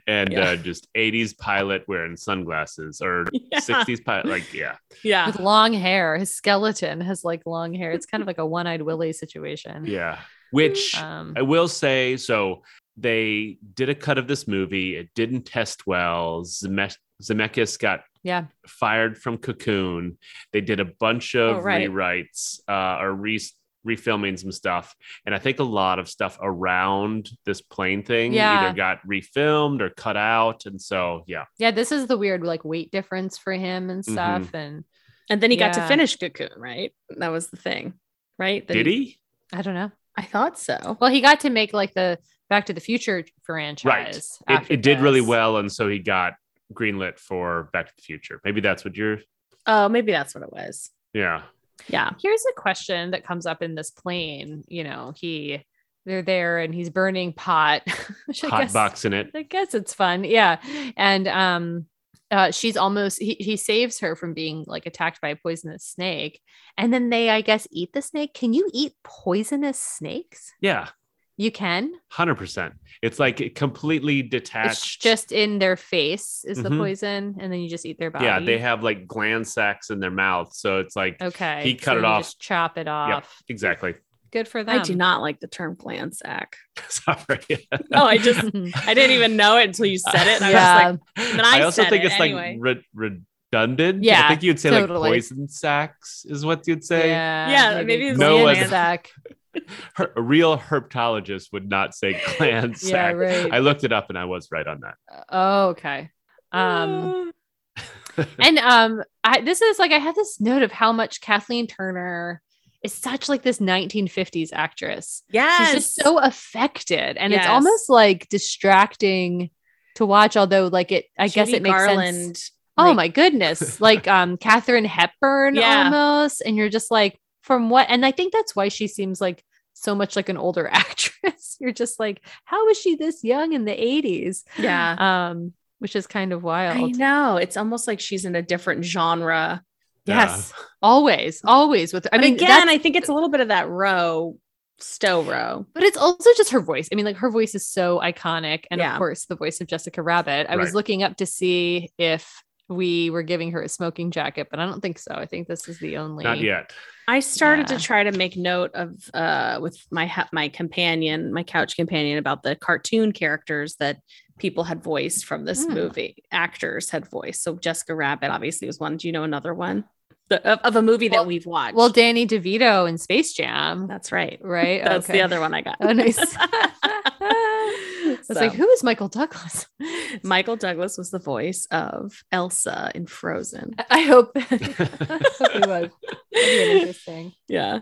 and Yeah. uh, just 80s pilot wearing sunglasses or Yeah. 60s pilot. Like, yeah, Yeah. With long hair. His skeleton has like long hair. It's kind of like a one eyed willy situation. yeah. Which Um, I will say, so they did a cut of this movie. It didn't test well. Zeme- Zemeckis got yeah. fired from Cocoon. They did a bunch of Oh, right. rewrites uh, or re- refilming some stuff, and I think a lot of stuff around this plane thing Yeah. either got refilmed or cut out, and so yeah, Yeah. This is the weird like weight difference for him and mm-hmm. stuff. And And then he got to finish Cocoon, right? That was the thing, right? That did he? I don't know. I thought so. Well, he got to make like the Back to the Future franchise. Right. It, it did really well, and so he got greenlit for Back to the Future. Maybe that's what you're. Oh, maybe that's what it was. Yeah. Yeah. Here's a question that comes up in this plane. You know, he they're there and he's burning pot, which I Hot guess boxing it. I guess it's fun. Yeah. And um uh, she's almost he, he saves her from being like attacked by a poisonous snake and then they i guess eat the snake can you eat poisonous snakes Yeah, you can hundred percent. It's like completely detached. it's just in their face is the Mhm. poison and then you just eat their body yeah, they have like gland sacs in their mouth, so it's like okay he cut so it you off. just chop it off exactly. good for them I do not like the term gland sack. Sorry. No, I just I didn't even know it until you said it. And I was yeah like, then I also said think it it's anyway. like re- redundant. Yeah, I think you'd say totally. like poison sacs is what you'd say. yeah Yeah, maybe it's No gland one- sac. Her- a real herpetologist would not say gland sac. yeah right I looked it up and I was right on that. oh okay um and um I this is like I had this note of how much Kathleen Turner is such like this 1950s actress. Yeah, She's just so affected and it's almost like distracting to watch although like it I guess it makes Garland, sense. Oh my goodness. like um Katharine Hepburn Yeah. almost and you're just like from what and I think that's why she seems like so much like an older actress. You're just like how was she this young in the 80s? Yeah. Um which is kind of wild. I wild. know. It's almost like she's in a different genre. Yes, always, always with. I I mean, mean, again, I think it's a little bit of that row, Stowe row. but it's also just her voice. I mean, like her voice is so iconic, and Yeah. of course, the voice of Jessica Rabbit. I was looking up to see if we were giving her a smoking jacket, but I don't think so. I think this is the only. Not yet. I started Yeah. to try to make note of uh with my ha- my companion, my couch companion about the cartoon characters that people had voiced from this Hmm. movie. Actors had voiced. So Jessica Rabbit obviously was one. Do you know another one? The, of, of a movie Well- that we've watched. Well, Danny DeVito in Space Jam, that's right. right? That's the other one I got. Oh, nice. I was So, like, who is Michael Douglas? Michael Douglas was the voice of Elsa in Frozen. I hope, I hope he was. Interesting. Yeah.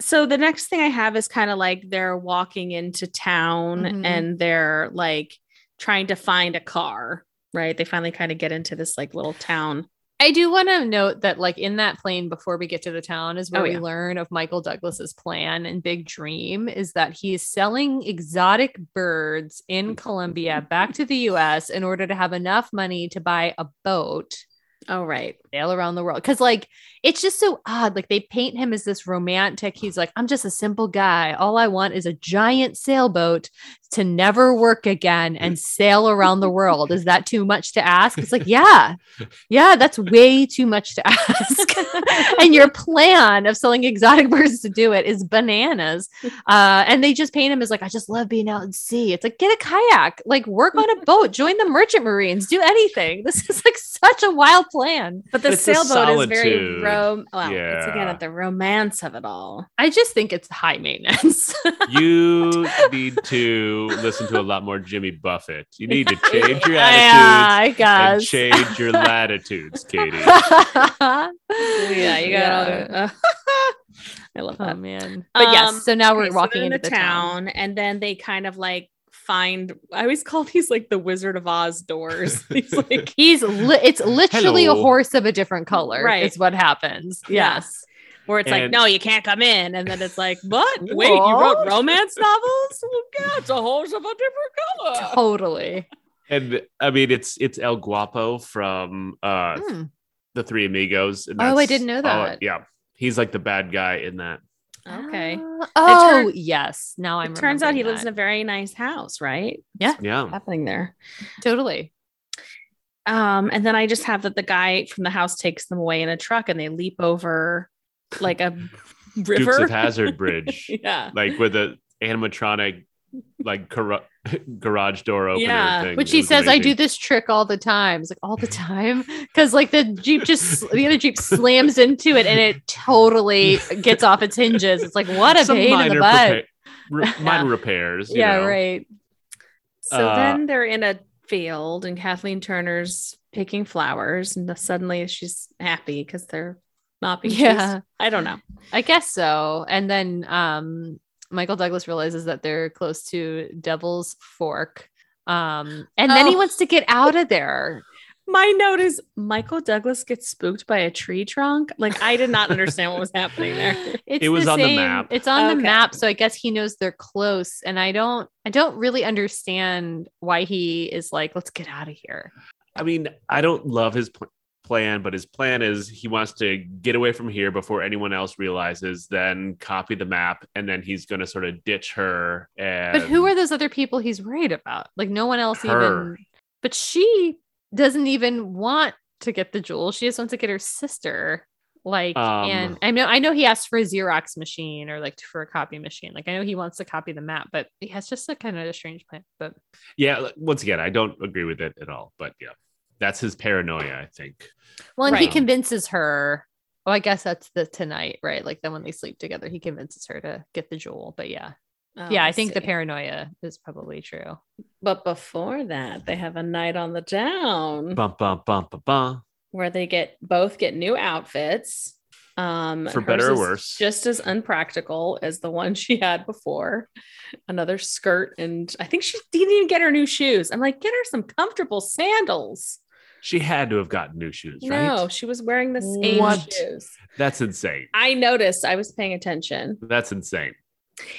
So the next thing I have is kind of like they're walking into town Mhm. and they're like trying to find a car, right? They finally kind of get into this like little town. I do want to note that, like in that plane before we get to the town, is where Oh, we learn of Michael Douglas's plan and big dream is that he's selling exotic birds in mm. Colombia back to the U.S. in order to have enough money to buy a boat, Oh, right. sail around the world. Because like it's just so odd. Like they paint him as this romantic. He's like, I'm just a simple guy. All I want is a giant sailboat to never work again and sail around the world. Is that too much to ask? It's like, yeah, yeah, that's way too much to ask. and your plan of selling exotic birds to do it is bananas. Uh, and they just paint him as like, I just love being out at sea. It's like, get a kayak, like work on a boat, join the merchant marines, do anything. This is like such a wild plan. But the It's sailboat is very solitude. rom. Well, it's again at the romance of it all. I just think it's high maintenance. You need to listen to a lot more Jimmy Buffett. You need to change your yeah, attitudes I and change your latitudes, Katie. yeah, you got. Yeah. I love Oh that. man. But Um, yes, so now we're Okay, walking they're into the town. and then they kind of like find. I always call these like the Wizard of Oz doors. These like He's li- it's literally a horse of a different color. Right. Is what happens. Yes. Where it's like, no, you can't come in, and then it's like, what? Wait, you wrote romance novels? Well, yeah, it's a horse of a different color. Totally. And I mean, it's it's El Guapo from uh Hmm. the Three Amigos. And Oh, I didn't know all- that. yeah, he's like the bad guy in that. Okay. Uh, oh, turn- yes. Now I'm It turns out he remembering lives in a very nice house, right? Yeah. Yeah, Happening there. totally. Um, and then I just have that the guy from the house takes them away in a truck and they leap over like a Dukes of Hazzard Bridge, yeah. like with a animatronic like gar- garage door opener Yeah, thing. Which It he was says, I do this trick all the time. It's like all the time. Cause like the Jeep just the other Jeep slams into it and it totally gets off its hinges. It's like what a Some pain in the butt. prepa- re- minor repairs. you Yeah, know. right. So Uh, then they're in a field and Kathleen Turner's picking flowers and suddenly she's happy because they're not being Yeah. chased. I don't know. I guess so. And then um Michael Douglas realizes that they're close to Devil's Fork. Um, and then he Oh. wants to get out of there. My note is Michael Douglas gets spooked by a tree trunk. Like I did not understand what was happening there. It's It was the on the map. It's on the map, so I guess he knows they're close. And I don't, I don't really understand why he is like, let's get out of here. I mean, I don't love his pl- plan, but his plan is he wants to get away from here before anyone else realizes, then copy the map, and then he's going to sort of ditch her. And But who are those other people he's worried about? Like no one else Her. even. But she doesn't even want to get the jewel. She just wants to get her sister. Like, Um, and I know I know he asked for a Xerox machine or like for a copy machine. Like I know he wants to copy the map, but he has just a kind of a strange plan. But Yeah, once again, I don't agree with it at all. But yeah, that's his paranoia, I think. well, and he convinces her. Oh, I guess that's the tonight, right? Like then when they sleep together, he convinces her to get the jewel. But yeah, Oh, yeah, I think the paranoia is probably true. But before that, they have a night on the town Bum bum bum bum bum. where they get both get new outfits. Um, For better or worse. just as unpractical as the one she had before. Another skirt, and I think she didn't even get her new shoes. I'm like, get her some comfortable sandals. She had to have gotten new shoes, right? No, she was wearing the same What? shoes. That's insane. I noticed. I was paying attention, That's insane.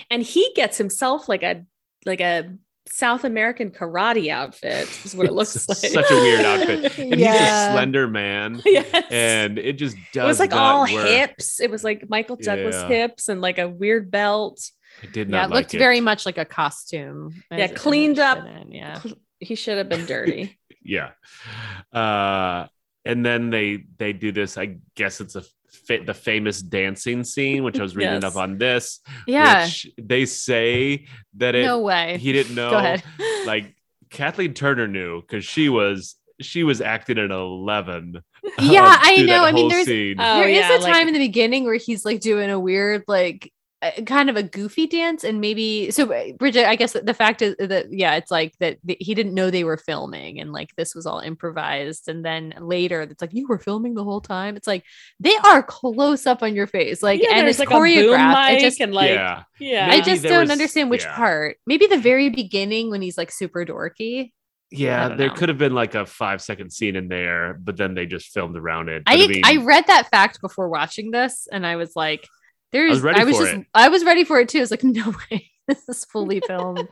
and he gets himself like a like a South American karate outfit. Is what it looks It's like. Such a weird outfit. And he's a Yeah. slender man. yes. And it just does it was like not all work. hips. It was like Michael Douglas Yeah. hips and like a weird belt. It did Yeah, not it like looked very much like a costume. Yeah, cleaned up. have Yeah. He should have been dirty. Yeah uh and then they they do this i guess it's a fa- the famous dancing scene which i was reading Yes. up on this Yeah. which they say that it no way. he didn't know Go ahead. like kathleen turner knew because she was she was acting at 11 Yeah, uh, I know. I mean, whole there's- scene. Oh, There is yeah, a like- time in the beginning where he's like doing a weird, like, uh, kind of a goofy dance, and maybe so. uh, Bridget, I guess the fact is that yeah, it's like that he didn't know they were filming, and like this was all improvised, and then later it's like you were filming the whole time. It's like they are close up on your face, like, yeah, and it's like choreographed. I just and like yeah yeah. I just don't was- understand which yeah. part. Maybe the very beginning when he's like super dorky. Yeah there know. could have been like a five second scene in there but then they just filmed around it But I mean, I read that fact before watching this, and I was like, "There's." I ready was for just it. I was ready for it too. I was like, "No way, this is fully filmed,"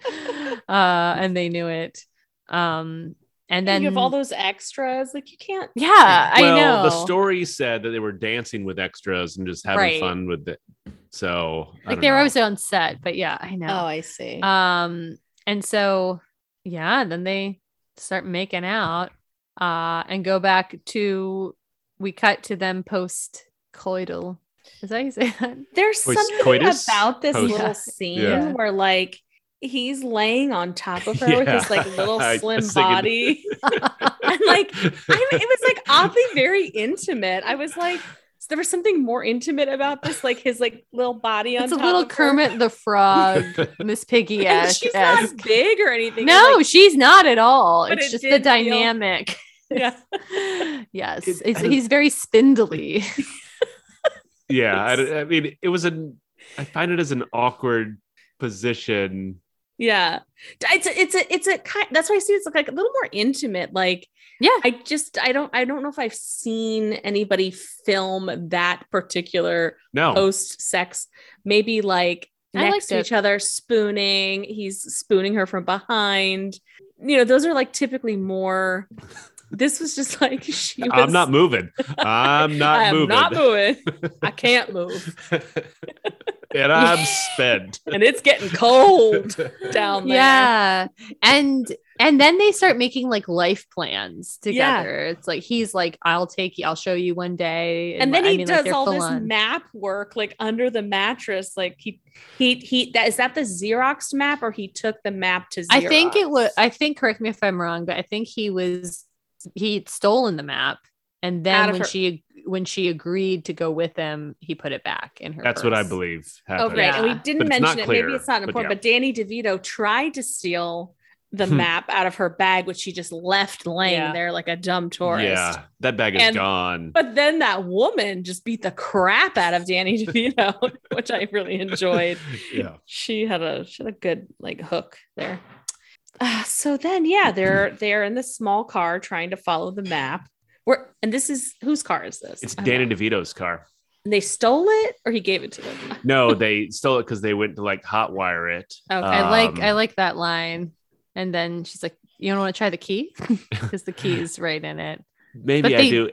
uh, and they knew it. Um, and then you have all those extras. Like you can't. yeah, I know. the story said that they were dancing with extras and just having Right. fun with it. So like they were know. always on set, but yeah, I know. Oh, I see. Um, and so yeah, then they start making out, uh, and go back to we cut to them post coital. Is that how you say that? There's Wait, something coitus? about this Post- little Yeah. scene Yeah. where like he's laying on top of her with his like little slim body. and like I mean, it was like oddly very intimate. I was like, there was something more intimate about this, like his like little body on It's a little of her. Kermit the Frog, Miss Piggy And esque. she's not big or anything. No, like, she's not at all. It's it just the did feel- dynamic. yeah. yes, It- it's, I- he's very spindly. Yeah, I, I mean, it was an. I find it as an awkward position. Yeah. It's a, it's a it's a kind that's why I see it's like a little more intimate. Like Yeah. I just I don't I don't know if I've seen anybody film that particular No, post sex. Maybe like next to it. each other, spooning. He's spooning her from behind. You know, those are like typically more. This was just like she was. I'm not moving. I'm not I am moving. not moving. I can't move, and I'm spent. and it's getting cold down there. Yeah. And and then they start making like life plans Yeah. together. It's like he's like, I'll take you, I'll show you one day. and then I he mean, does they're all this on. map work like under the mattress like he he he that is that the xerox map or he took the map to Xerox? I think it was I think correct me if I'm wrong, but I think he was he'd stolen the map. And then when her- she when she agreed to go with him, he put it back in her. That's what I purse. believe oh happened. right and we didn't But mention it maybe it's not but important yeah. but danny devito tried to steal the Hmm. map out of her bag which she just left laying Yeah. there like a dumb tourist Yeah, that bag is And- gone. but then that woman just beat the crap out of danny devito which i really enjoyed yeah. she had a she had a good like hook there. Uh, so then, yeah, they're they're in this small car trying to follow the map. Where and this is whose car is this? It's Danny know. DeVito's car. And they stole it, or he gave it to them. No, they stole it because they went to like hotwire it. Okay. I like Um, I like that line. And then she's like, "You don't want to try the key because the key is right in it." Maybe But I they- do.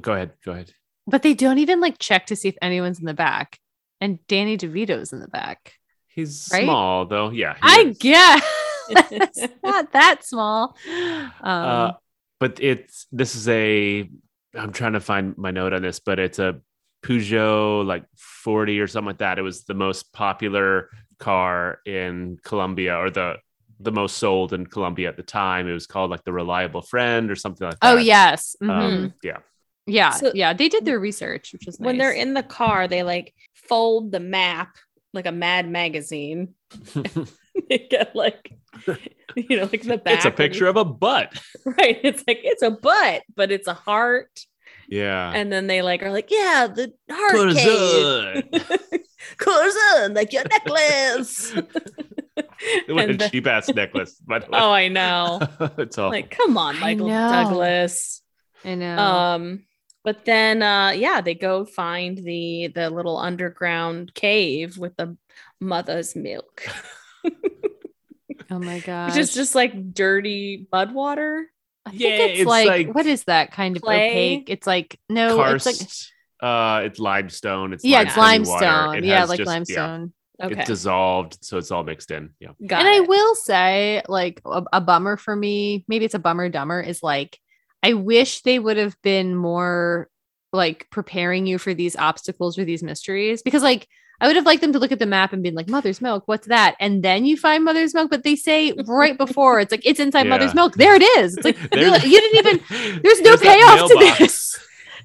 Go ahead. Go ahead. But they don't even like check to see if anyone's in the back. And Danny DeVito's in the back. He's Right? small though. Yeah. I is. guess it's not that small. Um, Uh, but it's this is a. I'm trying to find my note on this, but it's a Peugeot like 40 or something like that. It was the most popular car in Colombia, or the the most sold in Colombia at the time. It was called like the Reliable Friend or something like that. oh yes, Mhm. Um, yeah. yeah, So- yeah. They did their research, which is when they're in the car, they like fold the map like a Mad magazine. they get like, you know, like the back. it's a picture of a butt. right. It's like it's a butt, but it's a heart. Yeah. And then they like are like, yeah, the heart Corazon. cave. Corazon, like your necklace. what a And the- cheap ass necklace, by the way. oh, I know. it's all Like, come on, Michael know. Douglas. I know. Um, but then uh yeah, they go find the the little underground cave with the mother's milk. Oh my gosh, Which is just like dirty mud water. I think Yeah, it's, it's like, like what is that kind of clay? opaque? It's like no, karst. it's like uh, it's limestone. It's yeah, it's limestone water. limestone. It Yeah, like just- yeah, limestone. Okay. It's dissolved, so it's all mixed in. Yeah. Got and I will say, like a, a bummer for me, maybe it's a bummer dumber, is like I wish they would have been more like preparing you for these obstacles or these mysteries because like I would have liked them to look at the map and been like, Mother's milk, what's that? And then you find Mother's milk, but they say right before it's like it's inside Mother's milk. There it is. It's like you, you didn't even there's no There's payoff to mailbox. this.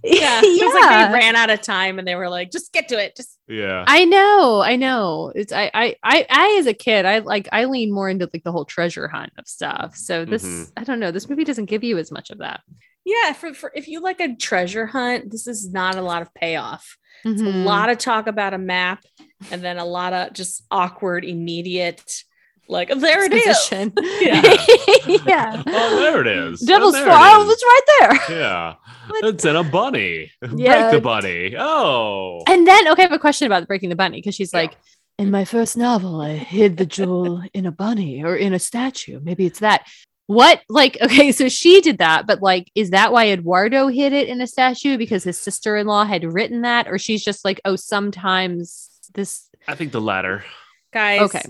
yeah. It was like they ran out of time and they were like, just get to it. Just Yeah. I know, I know. It's I, I, I, I as a kid, I like I lean more into like the whole treasure hunt of stuff. So this, Mhm. I don't know, this movie doesn't give you as much of that. yeah, for, for if you like a treasure hunt, this is not a lot of payoff. It's a mm-hmm. lot of talk about a map and then a lot of just awkward, immediate, like, there it is. Exposition. Yeah. yeah. Oh, there it is. Oh, Devil's oh, Four. Oh, is. it's right there. Yeah. What? It's in a bunny. Yeah. Break the bunny. Oh. And then, okay, I have a question about breaking the bunny because she's Yeah. like, in my first novel, I hid the jewel in a bunny or in a statue. Maybe it's that. What, like, okay, so she did that, but like, is that why Eduardo hid it in a statue because his sister in law had written that? Or she's just like, oh, sometimes this. I think the latter. Guys, Okay.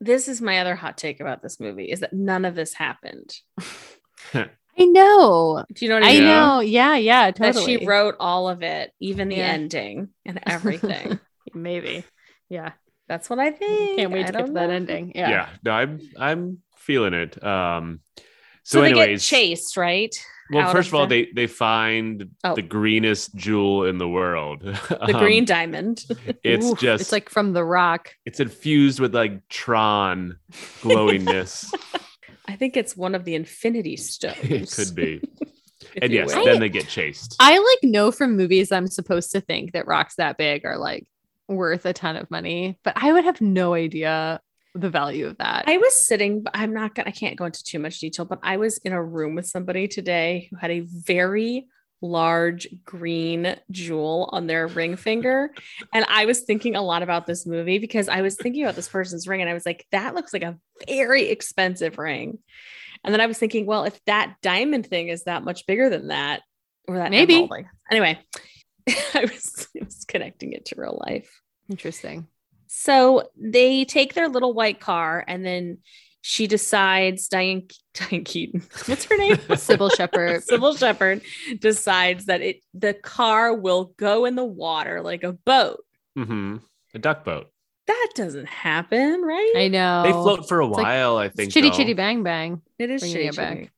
this is my other hot take about this movie is that none of this happened. I know. Do you know what I I mean? Yeah. know. Yeah, yeah, That totally. she wrote all of it, even the Yeah. ending and everything. Maybe. Yeah. That's what I think. Can't wait to get to that ending. Yeah. Yeah. No, I'm I'm feeling it. Um So, so, they anyways, get chased, right? well, first of of all, the- they they find Oh. the greenest jewel in the world. The Um, green diamond. It's Oof, just it's like from the rock. it's infused with like Tron glowingness. I think it's one of the infinity stones. it could be. And yes, will. then they get chased. I like know from movies I'm supposed to think that rocks that big are like worth a ton of money, but I would have no idea the value of that. I was sitting, I'm not gonna I can't go into too much detail, but I was in a room with somebody today who had a very large green jewel on their ring finger. And I was thinking a lot about this movie because I was thinking about this person's ring and I was like, that looks like a very expensive ring. And then I was thinking, well, if that diamond thing is that much bigger than that, or that Maybe. Anyway, I was, I was connecting it to real life. Interesting. So they take their little white car, and then she decides Diane Diane Keaton, what's her name? Cybill Shepherd. Cybill Shepherd decides that it the car will go in the water like a boat. hmm A duck boat. That doesn't happen, right? I know. They float for a It's like- while, I think. Chitty though. chitty bang bang. it is bringing it shitty, back. shitty.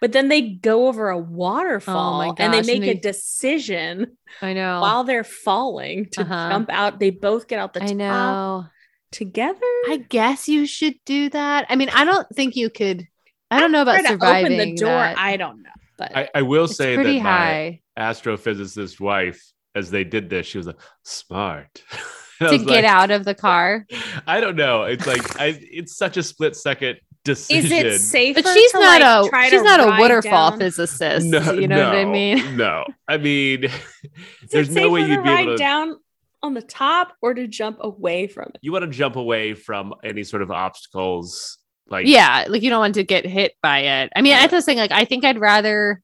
But then they go over a waterfall Oh my and they make and a decision I know. while they're falling to Uh-huh. jump out. They both get out the I top know. together. I guess you should do that. I mean, I don't think you could. I don't know about surviving open the door. that. I don't know, but I, I will say pretty that my astrophysicist wife, as they did this, she was like, smart. To get like, out of the car. I don't know. It's like I it's such a split second is it safer? But she's to, not like, a try she's not a waterfall down- physicist. No, you know what I mean? No. I mean, there's no way you'd to be ride able to down on the top or to jump away from it. you want to jump away from any sort of obstacles Like yeah, like you don't want to get hit by it. I mean, I was saying like I think I'd rather.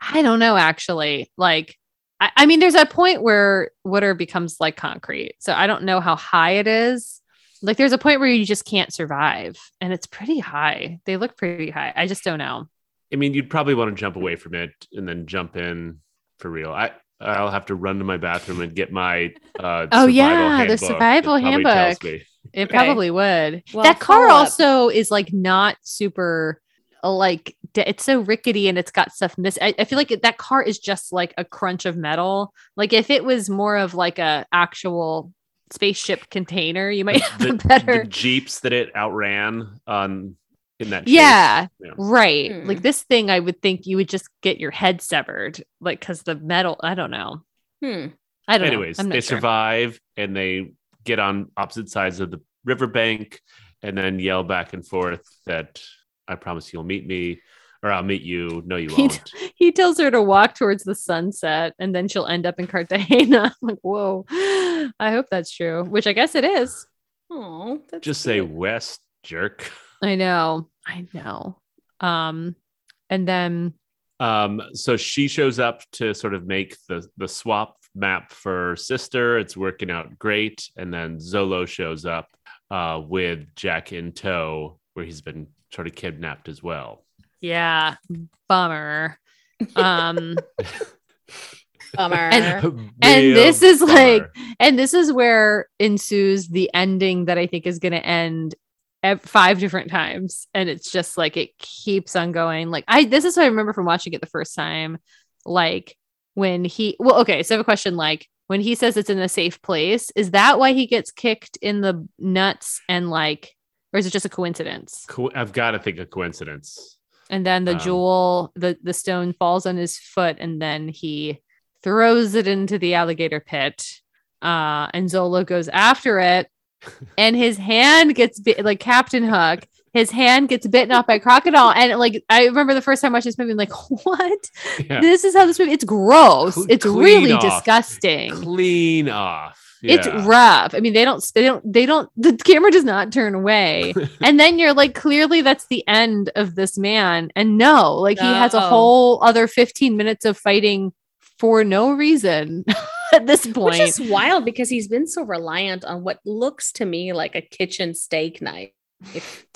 I don't know actually. Like, I, I mean, there's a point where water becomes like concrete, so I don't know how high it is. Like, there's a point where you just can't survive, and it's pretty high. They look pretty high. I just don't know. I mean, you'd probably want to jump away from it and then jump in for real. I I'll have to run to my bathroom and get my uh Oh, survival yeah, the survival It handbook. me. It Okay. probably would. Well, that car up. also is like not super like it's so rickety and it's got stuff miss. I, I feel like it, that car is just like a crunch of metal. Like if it was more of like a actual spaceship container, you might have The, a better. the jeeps that it outran on in that. chase. Yeah. Yeah. Right. Hmm. Like this thing, I would think you would just get your head severed, like because the metal. I don't know. Hmm. I don't Anyways, know. They sure. survive and they get on opposite sides of the riverbank and then yell back and forth that I promise you'll meet me or I'll meet you. No, you He won't. he tells her to walk towards the sunset and then she'll end up in Cartagena. I'm like, whoa. I hope that's true, which I guess it is. Oh, that's Just say west, jerk. I know. I know. Um, and then Um, so she shows up to sort of make the the swap map for sister. It's working out great, and then Zolo shows up uh, with Jack in tow, where he's been sort of kidnapped as well. Yeah, bummer. Um, Bummer. And- Real this is like- and this is where ensues the ending that I think is going to end at five different times, and it's just like it keeps on going. Like I, this is what I remember from watching it the first time. Like when he, well, okay, so I have a question. Like when he says it's in a safe place, is that why he gets kicked in the nuts and like, or is it just a coincidence? Co- I've got to think a coincidence. And then the Um, jewel, the the stone falls on his foot, and then he throws it into the alligator pit. Uh, and Zolo goes after it, and his hand gets bit like Captain Hook. His hand gets bitten off by a crocodile, and like I remember the first time watching this movie, I'm like, "What? Yeah. This is how this movie? It's gross. It's really off. disgusting. Clean off. It's rough. I mean, they don't, they don't, they don't, the camera does not turn away. and then you're like, clearly that's the end of this man. And no, like he has a whole other 15 minutes of fighting for no reason at this Which point. is wild because he's been so reliant on what looks to me like a kitchen steak knife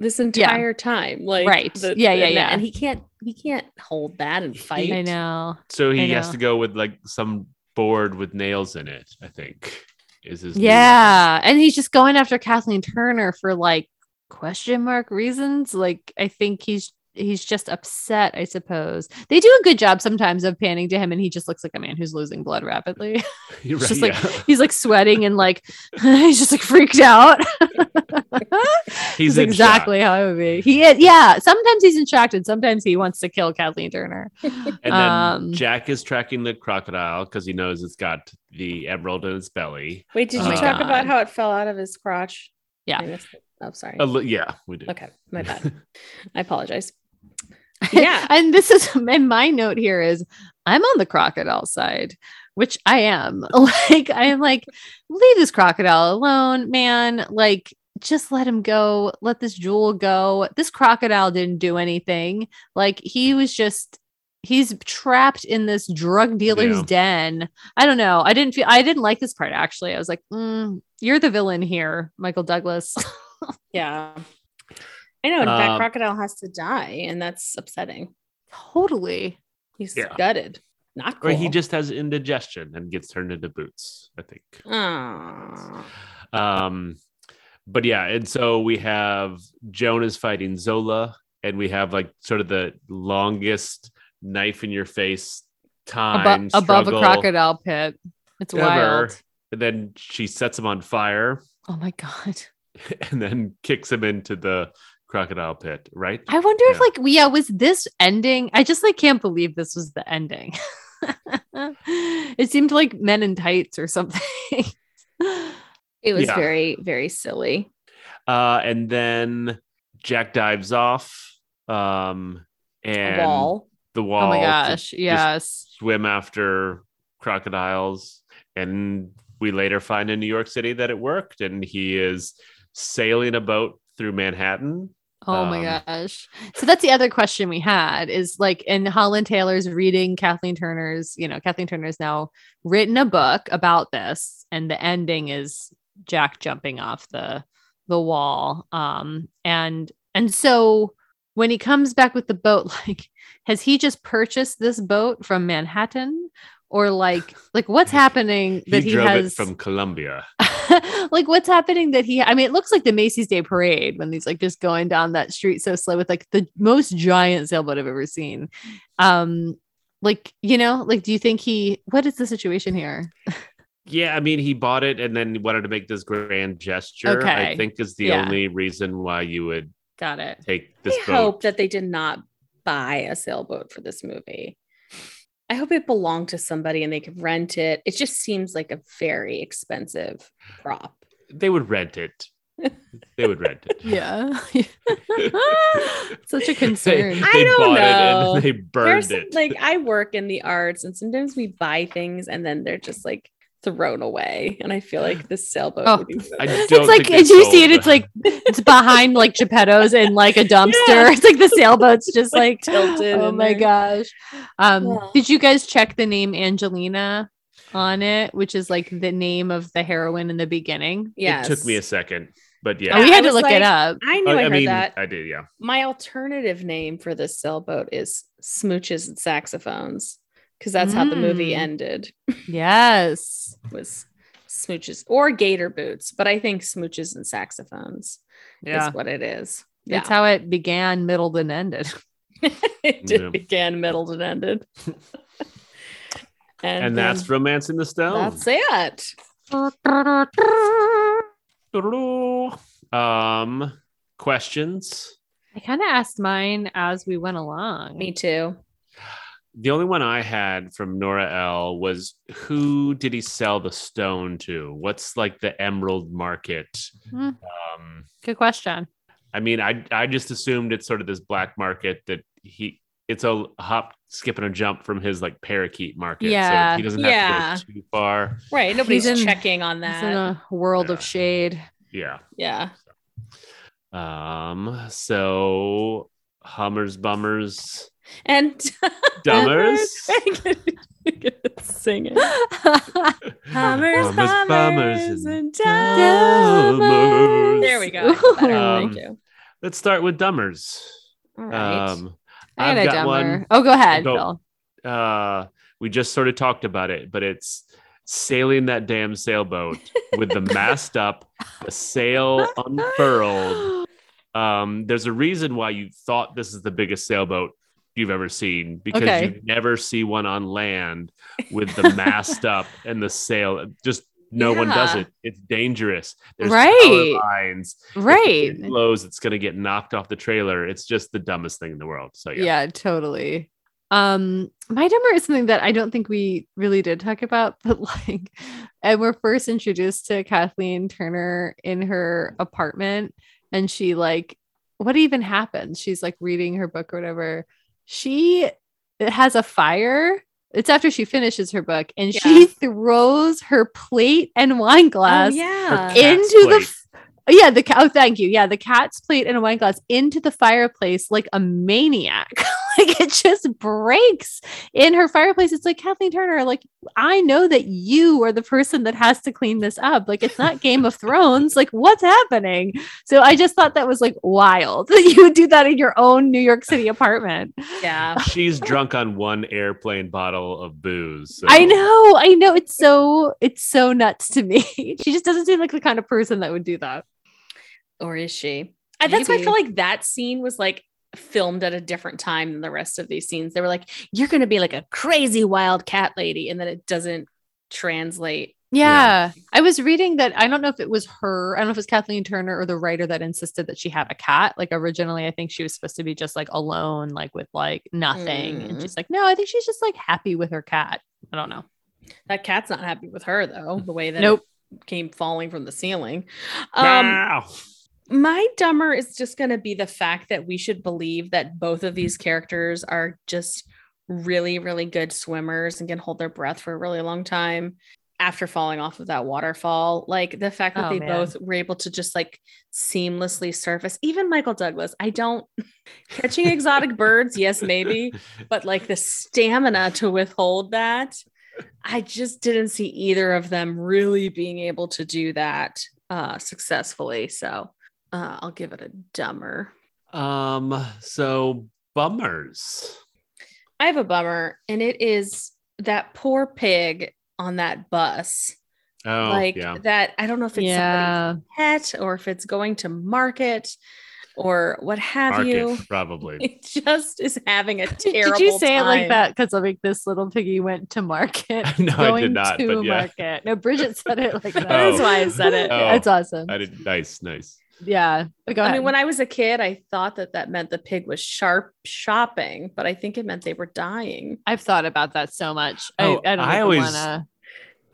this entire time. Like Right. Yeah, yeah, and, yeah. And he can't he can't hold that and fight. I know. So he I has to go with like some board with nails in it. I think is his. Yeah. And he's just going after Kathleen Turner for like question mark reasons. Like, I think he's, he's just upset, I suppose. They do a good job sometimes of panning to him, and he just looks like a man who's losing blood rapidly. weapon. You're right, just like yeah. he's like sweating and like he's just like freaked out. He's That's in exactly how it would be. He is, yeah. Sometimes he's in shock, and sometimes he wants to kill Kathleen Turner. And then Um, Jack is tracking the crocodile because he knows it's got the emerald in its belly. Wait, did you my talk about how it fell out of his crotch? Yeah. I missed it. Oh, sorry. A li- yeah, we did. Okay, my bad. I apologize. Yeah. and this is and my note here is I'm on the crocodile side, which I am. Like I am like, leave this crocodile alone, man. Like just let him go. Let this jewel go. This crocodile didn't do anything. Like he was just he's trapped in this drug dealer's Yeah. den. I don't know. I didn't feel I didn't like this part actually. I was like, mm, you're the villain here, Michael Douglas. Yeah. I know. and that Um, crocodile has to die, and that's upsetting. totally. He's Yeah. gutted. Not cool. Or he just has indigestion and gets turned into boots. I think. Aw. Um, but yeah, and so we have Joan is fighting Zolo, and we have like sort of the longest knife in your face time Abo- above a crocodile pit. It's ever. wild. And then she sets him on fire Oh my god. and then kicks him into the crocodile pit, right? I wonder if Yeah. like yeah, was this ending? I just like can't believe this was the ending. it seemed like men in tights or something. It was Yeah. very, very silly. Uh, and then Jack dives off, um, and A wall. the wall. oh my to gosh. Yes. swim after crocodiles, and we later find in New York City that it worked, and he is sailing a boat through Manhattan Oh my Um, gosh. So that's the other question we had is like in Holland Taylor's reading Kathleen Turner's, you know, Kathleen Turner's now written a book about this and the ending is Jack jumping off the the wall. Um and and so when he comes back with the boat like has he just purchased this boat from Manhattan or like like what's happening He that he, drove has it from Colombia. like what's happening that he I mean it looks like the Macy's Day Parade when he's like just going down that street so slow with like the most giant sailboat I've ever seen. Um like you know like do you think he what is the situation here? Yeah, I mean, he bought it and then wanted to make this grand gesture. Okay. I think is the Yeah. only reason why you would Got it. take this I boat. hope that they did not buy a sailboat for this movie. I hope it belonged to somebody and they could rent it. It just seems like a very expensive prop. They would rent it. they would rent it. Yeah. Such a They, concern. I don't bought know. it and they There's burned some- it. like I work in the arts and sometimes we buy things and then they're just like thrown away. And I feel like this sailboat Oh, would be I don't it's like as you see it, it's like it's behind like Geppetto's in like a dumpster. Yeah. It's like the sailboat's just Like like, tilted Oh my there. gosh. Um, Yeah. did you guys check the name Angelina on it, which is like the name of the heroine in the beginning? Yes. It took me a second, but yeah. Oh, we had to was look it up. I knew I, I, I heard mean, that. I did, yeah. My alternative name for this sailboat is Smooches and Saxophones because that's how the movie Mm. ended. Yes. Was smooches or gator boots, but I think smooches and saxophones Yeah. is what it is. Yeah, That's how it began, middled, and ended. it did Yeah. began, middled, and ended. and And that's then romancing the stone. that's it. Um, questions. I kind of asked mine as we went along. Me too. The only one I had from Nora L was who did he sell the stone to? What's like the emerald market? Hmm. Um, Good question. I mean, I I just assumed it's sort of this black market that he it's a hop, skip, and a jump from his like parakeet market. Yeah. so he doesn't Yeah. have to go too far. Right. Nobody's in- checking on that. It's in a world Yeah. of shade. Yeah. yeah. Um. So Hummers, bummers, And dummers. Sing it. Hummers, Hummers, bummers, and dummers. There we go. I feel better. Um, Thank you. Let's start with dummers. All right. Um, I a got one. Oh, go ahead. Phil. uh we just sort of talked about it but it's sailing that damn sailboat with the mast up the sail unfurled um there's a reason why you thought this is the biggest sailboat you've ever seen because Okay. you never see one on land with the mast up and the sail just no one does it it's dangerous there's Right. lines If Right. wind blows it's going to get knocked off the trailer it's just the dumbest thing in the world so yeah, yeah. totally um my dumber is something that i don't think we really did talk about but like and we're first introduced to kathleen turner in her apartment and she like what even happens she's like reading her book or whatever she it has a fire it's after she finishes her book and she throws her plate and wine oh, glass oh, yeah. Into the plate. f- yeah the cat oh thank you yeah the cat's plate and a wine glass into the fireplace like a maniac like it just breaks in her fireplace it's like kathleen turner like i know that you are the person that has to clean this up like it's not game of thrones like what's happening so i just thought that was like wild that you would do that in your own new york city apartment yeah. she's drunk on one airplane bottle of booze. so- I know, I know. It's so it's so nuts to me. she just doesn't seem like the kind of person that would do that. Or is she? I, that's why I feel like that scene was like filmed at a different time than the rest of these scenes. They were like, you're going to be like a crazy wild cat lady. And then it doesn't translate. Yeah. I was reading that I don't know if it was her, I don't know if it was Kathleen Turner or the writer that insisted that she have a cat. Like originally, I think she was supposed to be just like alone, like with like nothing. And Mm. she's like, no, I think she's just like happy with her cat. I don't know. That cat's not happy with her, though, the way that Nope. it came falling from the ceiling. Um, Wow. My dumber is just going to be the fact that we should believe that both of these characters are just really, really good swimmers and can hold their breath for a really long time. after falling off of that waterfall. Like the fact that Oh, they man. both were able to just like seamlessly surface. Even Michael Douglas, I don't catching exotic birds, yes, maybe, but like the stamina to withhold that, I just didn't see either of them really being able to do that uh successfully. So uh I'll give it a dumber. Um, so bummers. I have a bummer, and it is that poor pig on that bus. Oh, like yeah. that. I don't know if it's Yeah. somebody's pet or if it's going to market or what have Market, you. probably. It just is having a terrible. Did you say it like that? Because i like this little piggy went to market. No, I did going not, To but yeah. market. No, Bridget said it like that. That's Oh. why I said it. Oh. That's awesome. I did nice, nice. Yeah. But go I ahead. mean, when I was a kid, I thought that that meant the pig was sharp shopping, but I think it meant they were dying. I've thought about that so much. Oh, I, I don't I always- wanna.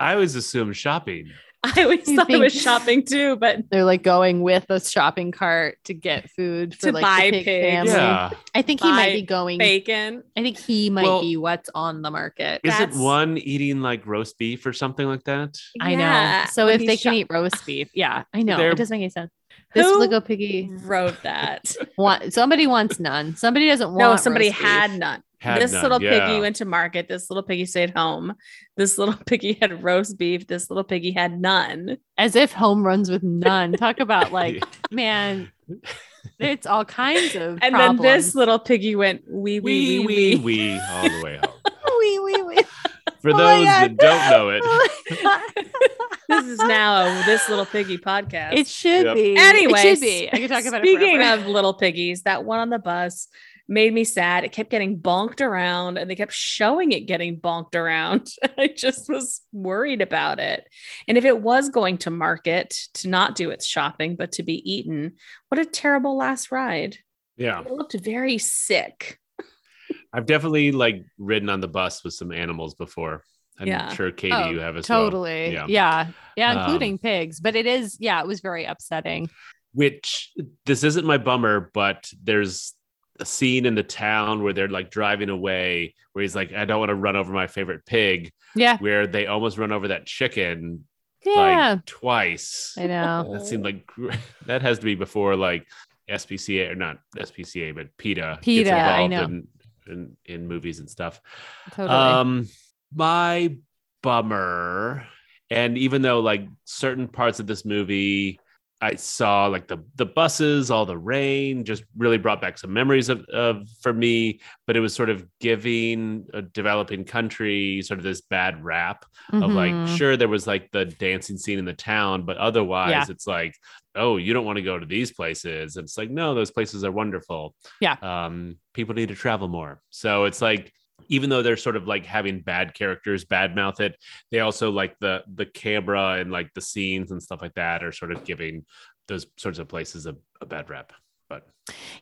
I always assume shopping. I always You thought it was shopping too, but They're like going with a shopping cart to get food for To like buy the pig pigs. family. Yeah. I think he might be going. bacon. I think he might Well- be what's on the market. Isn't That's- one eating like roast beef or something like that? I know. So when if they shop- can eat roast beef, yeah, I know. They're- It doesn't make any sense. This Who little piggy wrote that. want somebody wants none. Somebody doesn't want. no, somebody roast beef. had none. Had this none, little yeah. piggy went to market. This little piggy stayed home. This little piggy had roast beef. This little piggy had none. as if home runs with none. Talk about like, man, it's all kinds of And problems. then this little piggy went wee wee Wee, wee wee, wee. wee, all the way home. wee wee wee. For Oh those God. that don't know it, oh This is now a this little piggy podcast. it should Yep. be. Anyway, it should be. I could talk about it. Speaking of little piggies, that one on the bus made me sad. It kept getting bonked around and they kept showing it getting bonked around. I just was worried about it. And if it was going to market to not do its shopping, but to be eaten, what a terrible last ride. yeah, It looked very sick. I've definitely like ridden on the bus with some animals before. I'm Yeah. sure Katie, Oh, you have as well. totally. Yeah. Yeah. yeah. Um, including pigs. But it is, yeah, it was very upsetting. Which this isn't my bummer, but there's a scene in the town where they're like driving away, where he's like, "I don't want to run over my favorite pig," Yeah. where they almost run over that chicken Yeah. like twice. I know. That seemed like that has to be before like SPCA or not SPCA, but PETA. gets PETA, I know. In, in in movies and stuff. Totally. Um, my bummer, and even though like certain parts of this movie, I saw like the the buses, all the rain, just really brought back some memories of of for me. But it was sort of giving a developing country sort of this bad rap of like, Mhm. sure, there was like the dancing scene in the town, but otherwise, Yeah. it's like, oh, you don't want to go to these places. And it's like, no, those places are wonderful. Yeah. Um, people need to travel more. So it's like, even though they're sort of like having bad characters bad mouth it, they also like the the camera and like the scenes and stuff like that are sort of giving those sorts of places a, a bad rap. But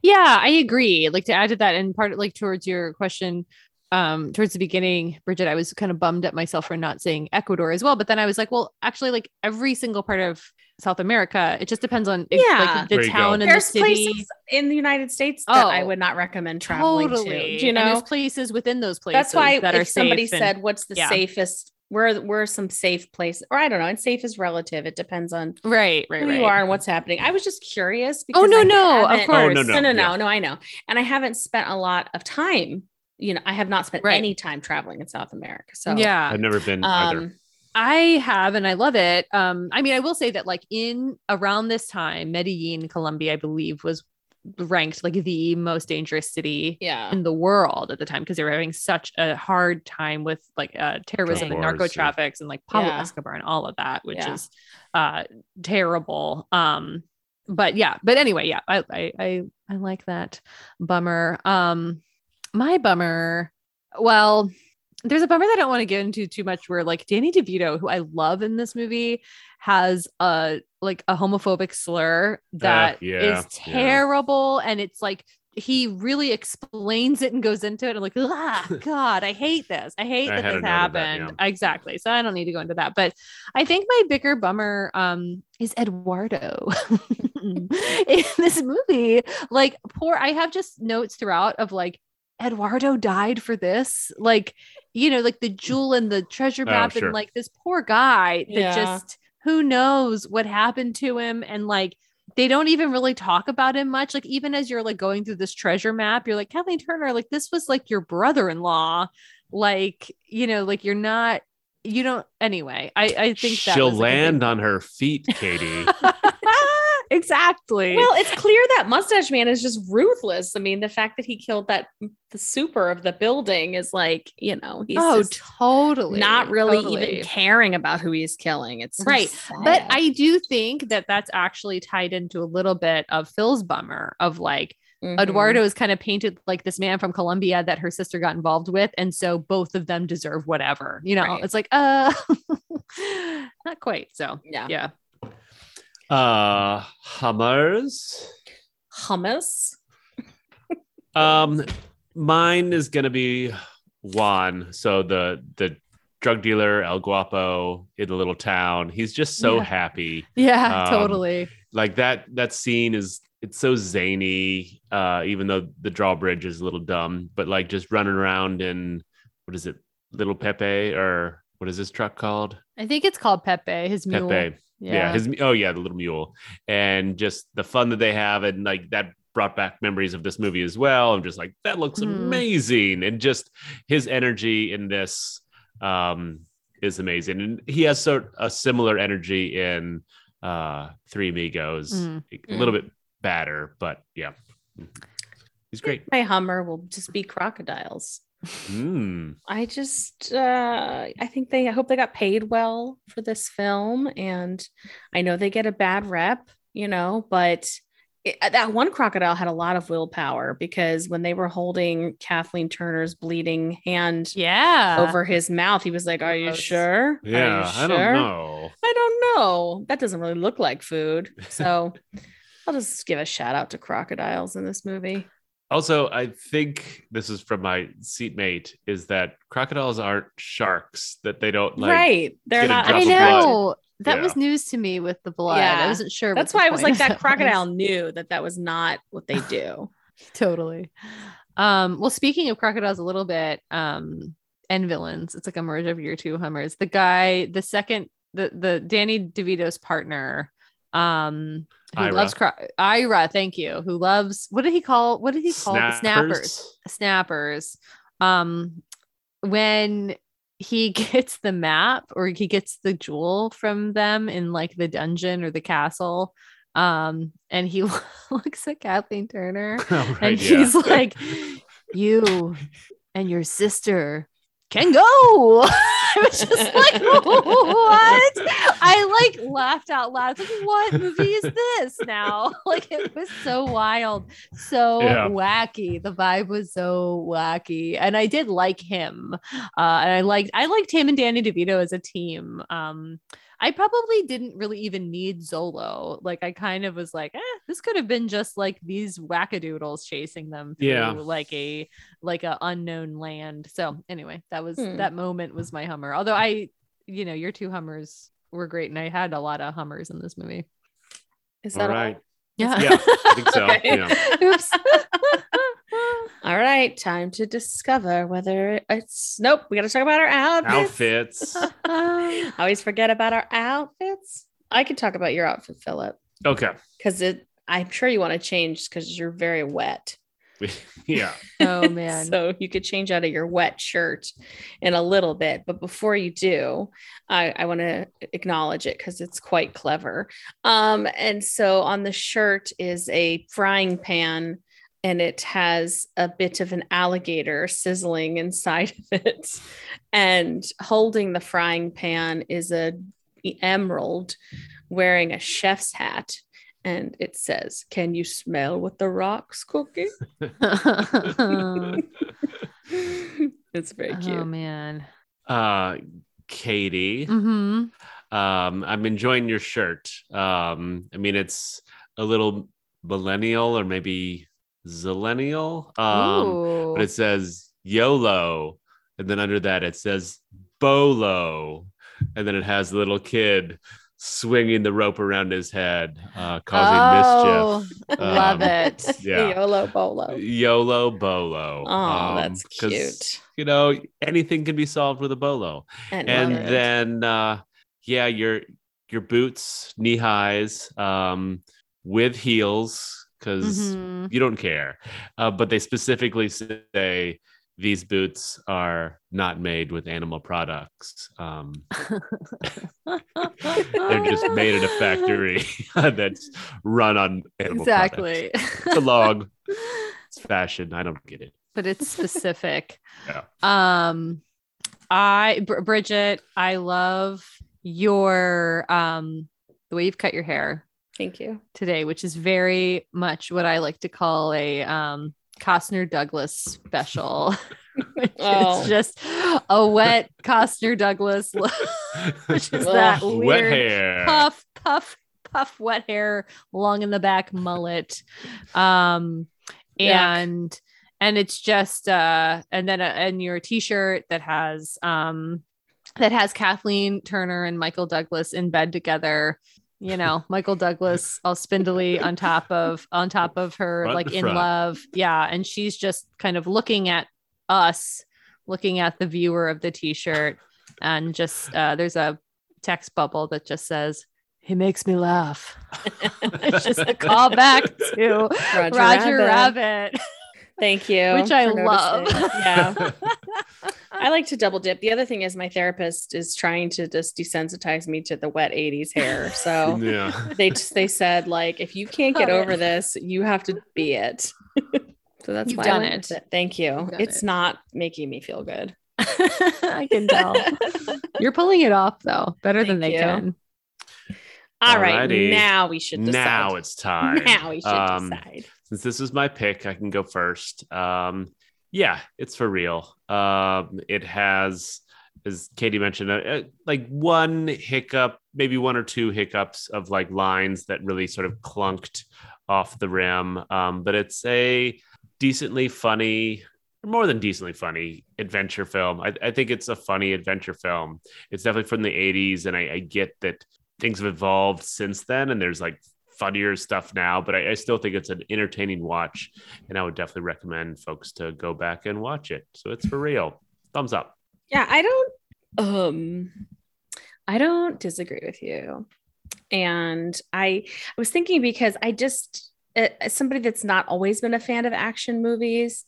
Yeah, I agree. Like to add to that, and part like towards your question, um, towards the beginning, Bridget, I was kind of bummed at myself for not saying Ecuador as well. But then I was like, well, actually, like every single part of South America, it just depends on if, Yeah. like the There go. town and the There's city. places in the United States that I Oh, would not recommend traveling Totally. to. You And there's know, places within those places. that's why that are if somebody safe and- said, "What's the yeah. safest?" Where where are some safe places? Or I don't know. And safe is relative. It depends on right, right, who right. you are and what's happening. I was just curious. Oh, because Oh, no, I no, of course. Oh, oh no, no, no, no, yeah. no. I know, and I haven't spent a lot of time. You know, I have not spent Right. any time traveling in South America. So yeah. I've never been either. Um, I have and I love it. Um, I mean, I will say that like in around this time, Medellin, Colombia, I believe, was ranked like the most dangerous city yeah, in the world at the time because they were having such a hard time with like uh, terrorism Drug and narco wars, yeah. traffics and like Pablo Yeah. Escobar and all of that, which Yeah. is uh terrible. Um, but yeah, but anyway, yeah, I I I, I like that bummer. Um, my bummer. Well, there's a bummer that I don't want to get into too much. Where like Danny DeVito, who I love in this movie, has a like a homophobic slur that is yeah, yeah. terrible, and it's like he really explains it and goes into it. and like, ah, God, I hate this. I hate I that this note of that, happened. Exactly. So I don't need to go into that. But I think my bigger bummer um is Eduardo in this movie. Like, poor, I have just notes throughout of like, Eduardo died for this. Like, you know, like the mm. jewel and the treasure Oh, map, sure. and like this poor guy that Yeah. just who knows what happened to him, and like they don't even really talk about him much. Like even as you're like going through this treasure map, you're like Kathleen Turner, like this was like your brother-in-law, like you know, like you're not. You don't anyway. I I think that she'll was, like, a big- land on her feet, Katie. exactly. Well, it's clear that mustache man is just ruthless. I mean, the fact that he killed that the super of the building is like, you know, he's oh, totally. not really totally. even caring about who he's killing. It's Right. But. I do think that that's actually tied into a little bit of Phil's bummer of like Mhm. Eduardo is kind of painted like this man from Colombia that her sister got involved with. And so both of them deserve whatever, you know, Right. it's like, uh, not quite. So, yeah. yeah. Uh Hummers. Hummus. Um mine is gonna be Juan. So the the drug dealer El Guapo in the little town. He's just so Yeah. happy. Yeah, Um, totally. Like that that scene is it's so zany, uh, even though the drawbridge is a little dumb, but like just running around in what is it, Little Pepe or what is this truck called? I think it's called Pepe, his mule. Pepe. Yeah. yeah his oh yeah the little mule and just the fun that they have and like that brought back memories of this movie as well i'm just like that looks Mhm. amazing and just his energy in this um is amazing and he has sort a similar energy in uh three amigos Mm. a little bit badder but yeah he's great My Hummer will just be crocodiles. Mm. I just uh I think they I hope they got paid well for this film and I know they get a bad rep, you know, but it, uh, that one crocodile had a lot of willpower because when they were holding Kathleen Turner's bleeding hand Yeah. over his mouth, he was like, "Are you Gross. sure? Are you yeah i don't know I don't know. That doesn't really look like food. So I'll just give a shout out to crocodiles in this movie. Also, I think this is from my seatmate is that crocodiles aren't sharks, that they don't like right. They're not I of blood. know. That Yeah. was news to me with the blood. Yeah. I wasn't sure. That's why I was like, of that crocodile was. knew that that was not what they do. totally. Um, well, speaking of crocodiles a little bit, um, and villains, it's like a merge of your two Hummers. The guy, the second, the the Danny DeVito's partner, um, who Ira. loves Ira, thank you, who loves what did he call what did he call the snappers? Snappers. Um, when he gets the map or he gets the jewel from them in like the dungeon or the castle, um, and he looks at Kathleen Turner Oh, right, and yeah. he's like, "You and your sister can go." I was just like, "What?" I like laughed out loud. It's like, "What movie is this now?" Like it was so wild, so Yeah. wacky. The vibe was so wacky, and I did like him. Uh, and I liked I liked him and Danny DeVito as a team. Um, I probably didn't really even need Zolo. Like I kind of was like, eh, this could have been just like these wackadoodles chasing them through Yeah. like a like a unknown land. So anyway, that was Hmm. that moment was my Hummer. Although I, you know, your two Hummers were great, and I had a lot of Hummers in this movie. Is All that right. Yeah, Yeah, I think so. Okay. Yeah. Oops. all right? Time to discover whether it's nope. We got to talk about our outfits. Outfits. I always forget about our outfits. I could talk about your outfit, Philip, Okay. because it. I'm sure you want to change because you're very wet. yeah. oh man. so you could change out of your wet shirt in a little bit. But before you do, I, I want to acknowledge it because it's quite clever. Um, and so on the shirt is a frying pan and it has a bit of an alligator sizzling inside of it. And holding the frying pan is a emerald wearing a chef's hat. And it says, Can you smell what the rocks cooking? it's very cute. oh man. Uh Katie. hmm Um, I'm enjoying your shirt. Um, I mean it's a little millennial or maybe zillennial. Um, but it says YOLO, and then under that it says BOLO, and then it has a little kid swinging the rope around his head, uh, causing oh, mischief. love Um, it. Yeah. YOLO bolo. YOLO bolo. Oh, Um, that's cute. You know, anything can be solved with a bolo. And, then uh yeah your your boots knee highs um with heels because Mhm. you don't care uh, but they specifically say these boots are not made with animal products um they're just made in a factory that's run on animal exactly. products. it's a log it's fashion i don't get it but it's specific. Yeah. Um, I Br- Bridget, I love your um the way you've cut your hair Thank you. today, which is very much what I like to call a um Costner Douglas special. which Oh. is just a wet Costner Douglas which is that Ugh, wet weird hair puff, puff, puff, wet hair, long in the back mullet. Um, Yuck. and and it's just uh, and then a, and your t-shirt that has um that has Kathleen Turner and Michael Douglas in bed together. You know, Michael Douglas all spindly on top of on top of her, Front like in front. love. Yeah, and she's just kind of looking at us, looking at the viewer of the t-shirt, and just uh, there's a text bubble that just says, "He makes me laugh." it's just a callback to Roger, Roger, Rabbit. Rabbit, Thank you. which I love. noticing. Yeah. I like to double dip. The other thing is my therapist is trying to just desensitize me to the wet 80s hair. So yeah they just they said like if you can't get over this, you have to be it. so that's You've why I done went it. with Thank you. It's it. not making me feel good. I can tell. You're pulling it off though, better than they you. can. All right, Alrighty. now we should decide. now it's time now we should Um, decide. since this is my pick, I can go first. Um, yeah, it's for real. Um, it has, as Katie mentioned, uh, uh, like one hiccup, maybe one or two hiccups of like lines that really sort of clunked off the rim. Um, but it's a decently funny, more than decently funny adventure film. I, I think it's a funny adventure film. It's definitely from the 80s, and I, I get that things have evolved since then, and there's like funnier stuff now, but I, I still think it's an entertaining watch, and I would definitely recommend folks to go back and watch it. So it's for real. Thumbs up. Yeah, I don't um I don't disagree with you. And I I was thinking because I just uh, as somebody that's not always been a fan of action movies,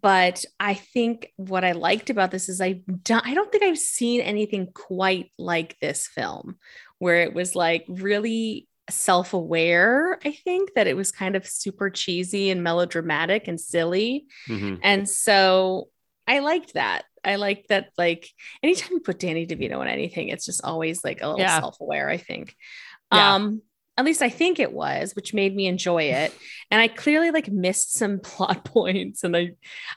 but I think what I liked about this is I don't, I don't think I've seen anything quite like this film where it was like really self-aware, I think that it was kind of super cheesy and melodramatic and silly. Mhm. And so I liked that. I like that, like, anytime you put Danny DeVito in anything, it's just always like a little Yeah. self aware, I think. Yeah. Um, at least I think it was, which made me enjoy it. And I clearly like missed some plot points. And I,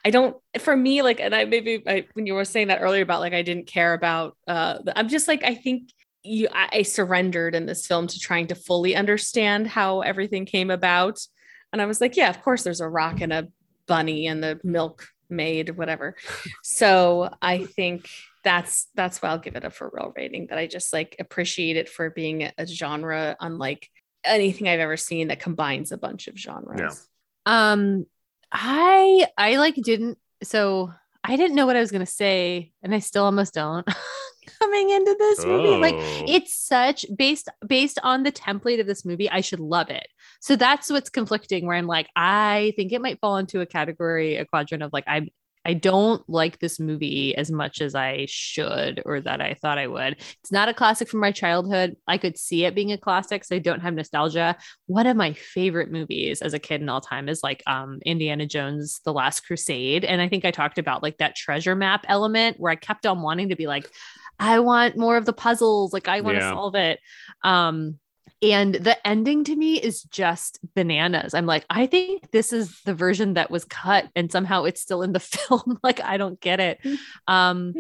I don't, for me, like, and I maybe I, when you were saying that earlier about like, I didn't care about, uh, I'm just like, I think you, I, I surrendered in this film to trying to fully understand how everything came about. And I was like, yeah, of course there's a rock and a bunny and the milk maid, whatever. So I think that's that's why I'll give it a for real rating. That I just like appreciate it for being a, a genre unlike anything I've ever seen that combines a bunch of genres. Yeah. Um, I I like didn't so I didn't know what I was gonna say, and I still almost don't. Coming into this movie, like Oh. it's such based based on the template of this movie i should love it. So that's what's conflicting where i'm like i think it might fall into a category a quadrant of like i i don't like this movie as much as i should or that i thought i would. It's not a classic from my childhood. I could see it being a classic so i don't have nostalgia. One of my favorite movies as a kid in all time is like um indiana jones the last crusade. And i think i talked about like that treasure map element where i kept on wanting to be like I want more of the puzzles. Like I want to Yeah. solve it. Um, and the ending to me is just bananas. I'm like, I think this is the version that was cut and somehow it's still in the film. like, I don't get it. Um,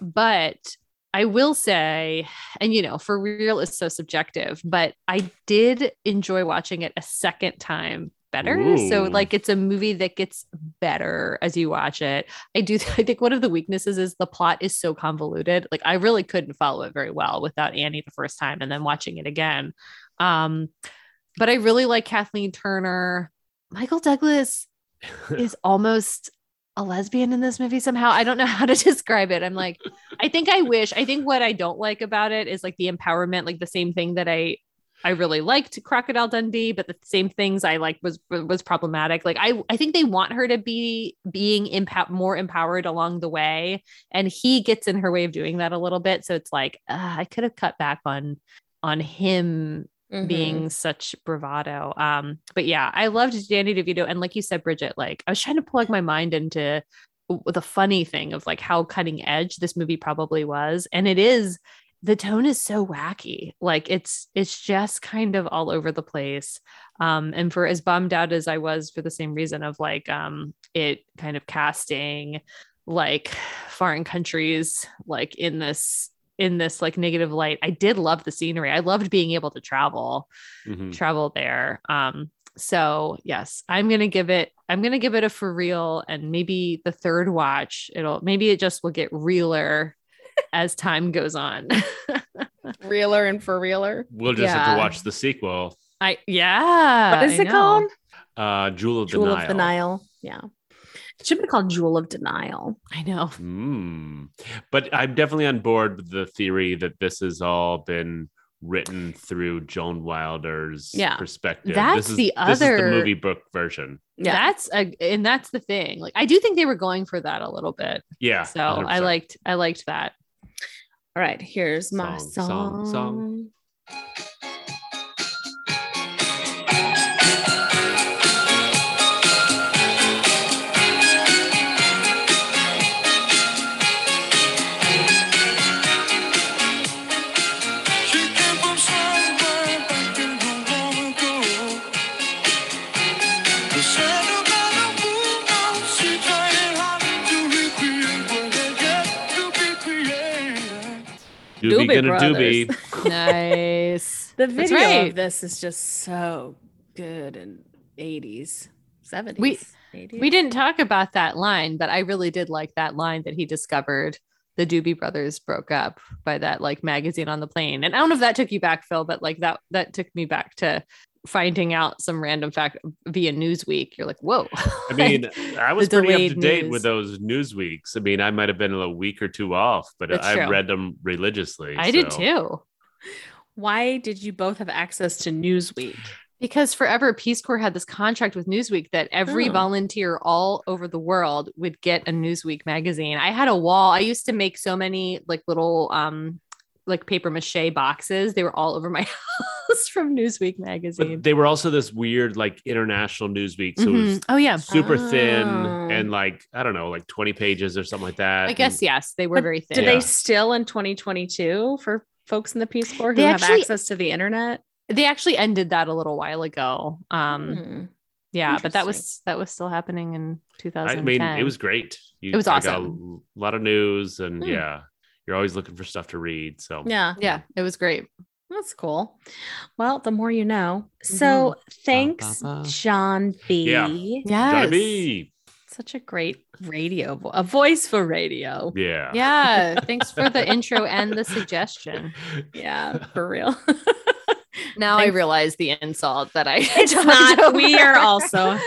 but I will say, and you know, for real is so subjective, but I did enjoy watching it a second time better. So like it's a movie that gets better as you watch it. I do I think one of the weaknesses is the plot is so convoluted. Like I really couldn't follow it very well without Annie the first time and then watching it again. Um but I really like Kathleen Turner. Michael Douglas is almost a lesbian in this movie somehow. I don't know how to describe it. I'm like, I think I wish. I think what I don't like about it is like the empowerment, like the same thing that I I really liked Crocodile Dundee, but the same things I like was was problematic. Like I I think they want her to be being empower more empowered along the way, and he gets in her way of doing that a little bit. So it's like uh, I could have cut back on on him Mhm. being such bravado. Um, but yeah, I loved Danny DeVito, and like you said, Bridget, like I was trying to plug my mind into the funny thing of like how cutting edge this movie probably was, and it is. The tone is so wacky, like it's it's just kind of all over the place. Um, and for as bummed out as I was for the same reason of like um, it kind of casting like foreign countries like in this in this like negative light i did love the scenery i loved being able to travel Mhm. travel there um so yes i'm gonna give it i'm gonna give it a for real and maybe the third watch it'll maybe it just will get realer as time goes on Realer and for realer. We'll just have to watch the sequel, i yeah What is I it know. called? uh, Jewel of Jewel Denial. of Denial. Yeah. It should be called Jewel of Denial. i know Mm. But I'm definitely on board with the theory that this has all been written through Joan Wilder's Yeah. perspective. That's this is, the This is other- the movie book version. Yeah. that's a and that's the thing like i do think they were going for that a little bit Yeah. so i 100%. liked i liked that All right. Here's my Song, song. song, song. Doobie Doobie gonna doobie. nice The video right. of this is just so good in 80s, 70s. We- 80s. We didn't talk about that line, but I really did like that line that he discovered the Doobie Brothers broke up by that like magazine on the plane. And I don't know if that took you back, Phil, but like that that took me back to finding out some random fact via Newsweek. You're like, whoa. I mean, I was pretty up to date news. with those news weeks. I mean, I might have been a week or two off, but That's I true. read them religiously. I did too. Why did you both have access to Newsweek? Because forever Peace Corps had this contract with Newsweek that every Oh. volunteer all over the world would get a Newsweek magazine. I had a wall. I used to make so many like little um like paper mache boxes. They were all over my house from Newsweek magazine. But they were also this weird, like international news week. So it was Mhm. Oh yeah. super thin Oh. and like, I don't know, like 20 pages or something like that. I guess And- yes, they were very thin. Do Yeah. they still in 2022 for folks in the Peace Corps who They have actually- access to the internet? They actually ended that a little while ago. Um Hmm. yeah, but that was that was still happening in 2010. I mean, it was great. You, It was I got awesome. A lot of news, and Hmm. yeah, you're always looking for stuff to read. So Yeah, yeah, it was great. That's cool. Well, the more you know. Mm-hmm. So thanks, Ba, ba, ba. John B. Yeah. Yes. Johnny B. Such a great radio, vo- a voice for radio. Yeah. Yeah, thanks for the intro and the suggestion. Yeah, for real. Now I realize the insult that I It's talked not. We are also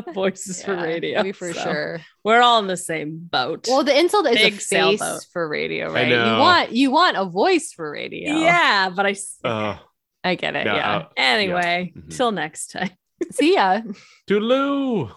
voices for radio. we for so sure. We're all in the same boat. Well, the insult is Big a face sailboat. for radio, right? You want you want a voice for radio. yeah, but I Uh, I get it. yeah, Yeah. uh, anyway, Mhm. till next time. See ya. Toodaloo.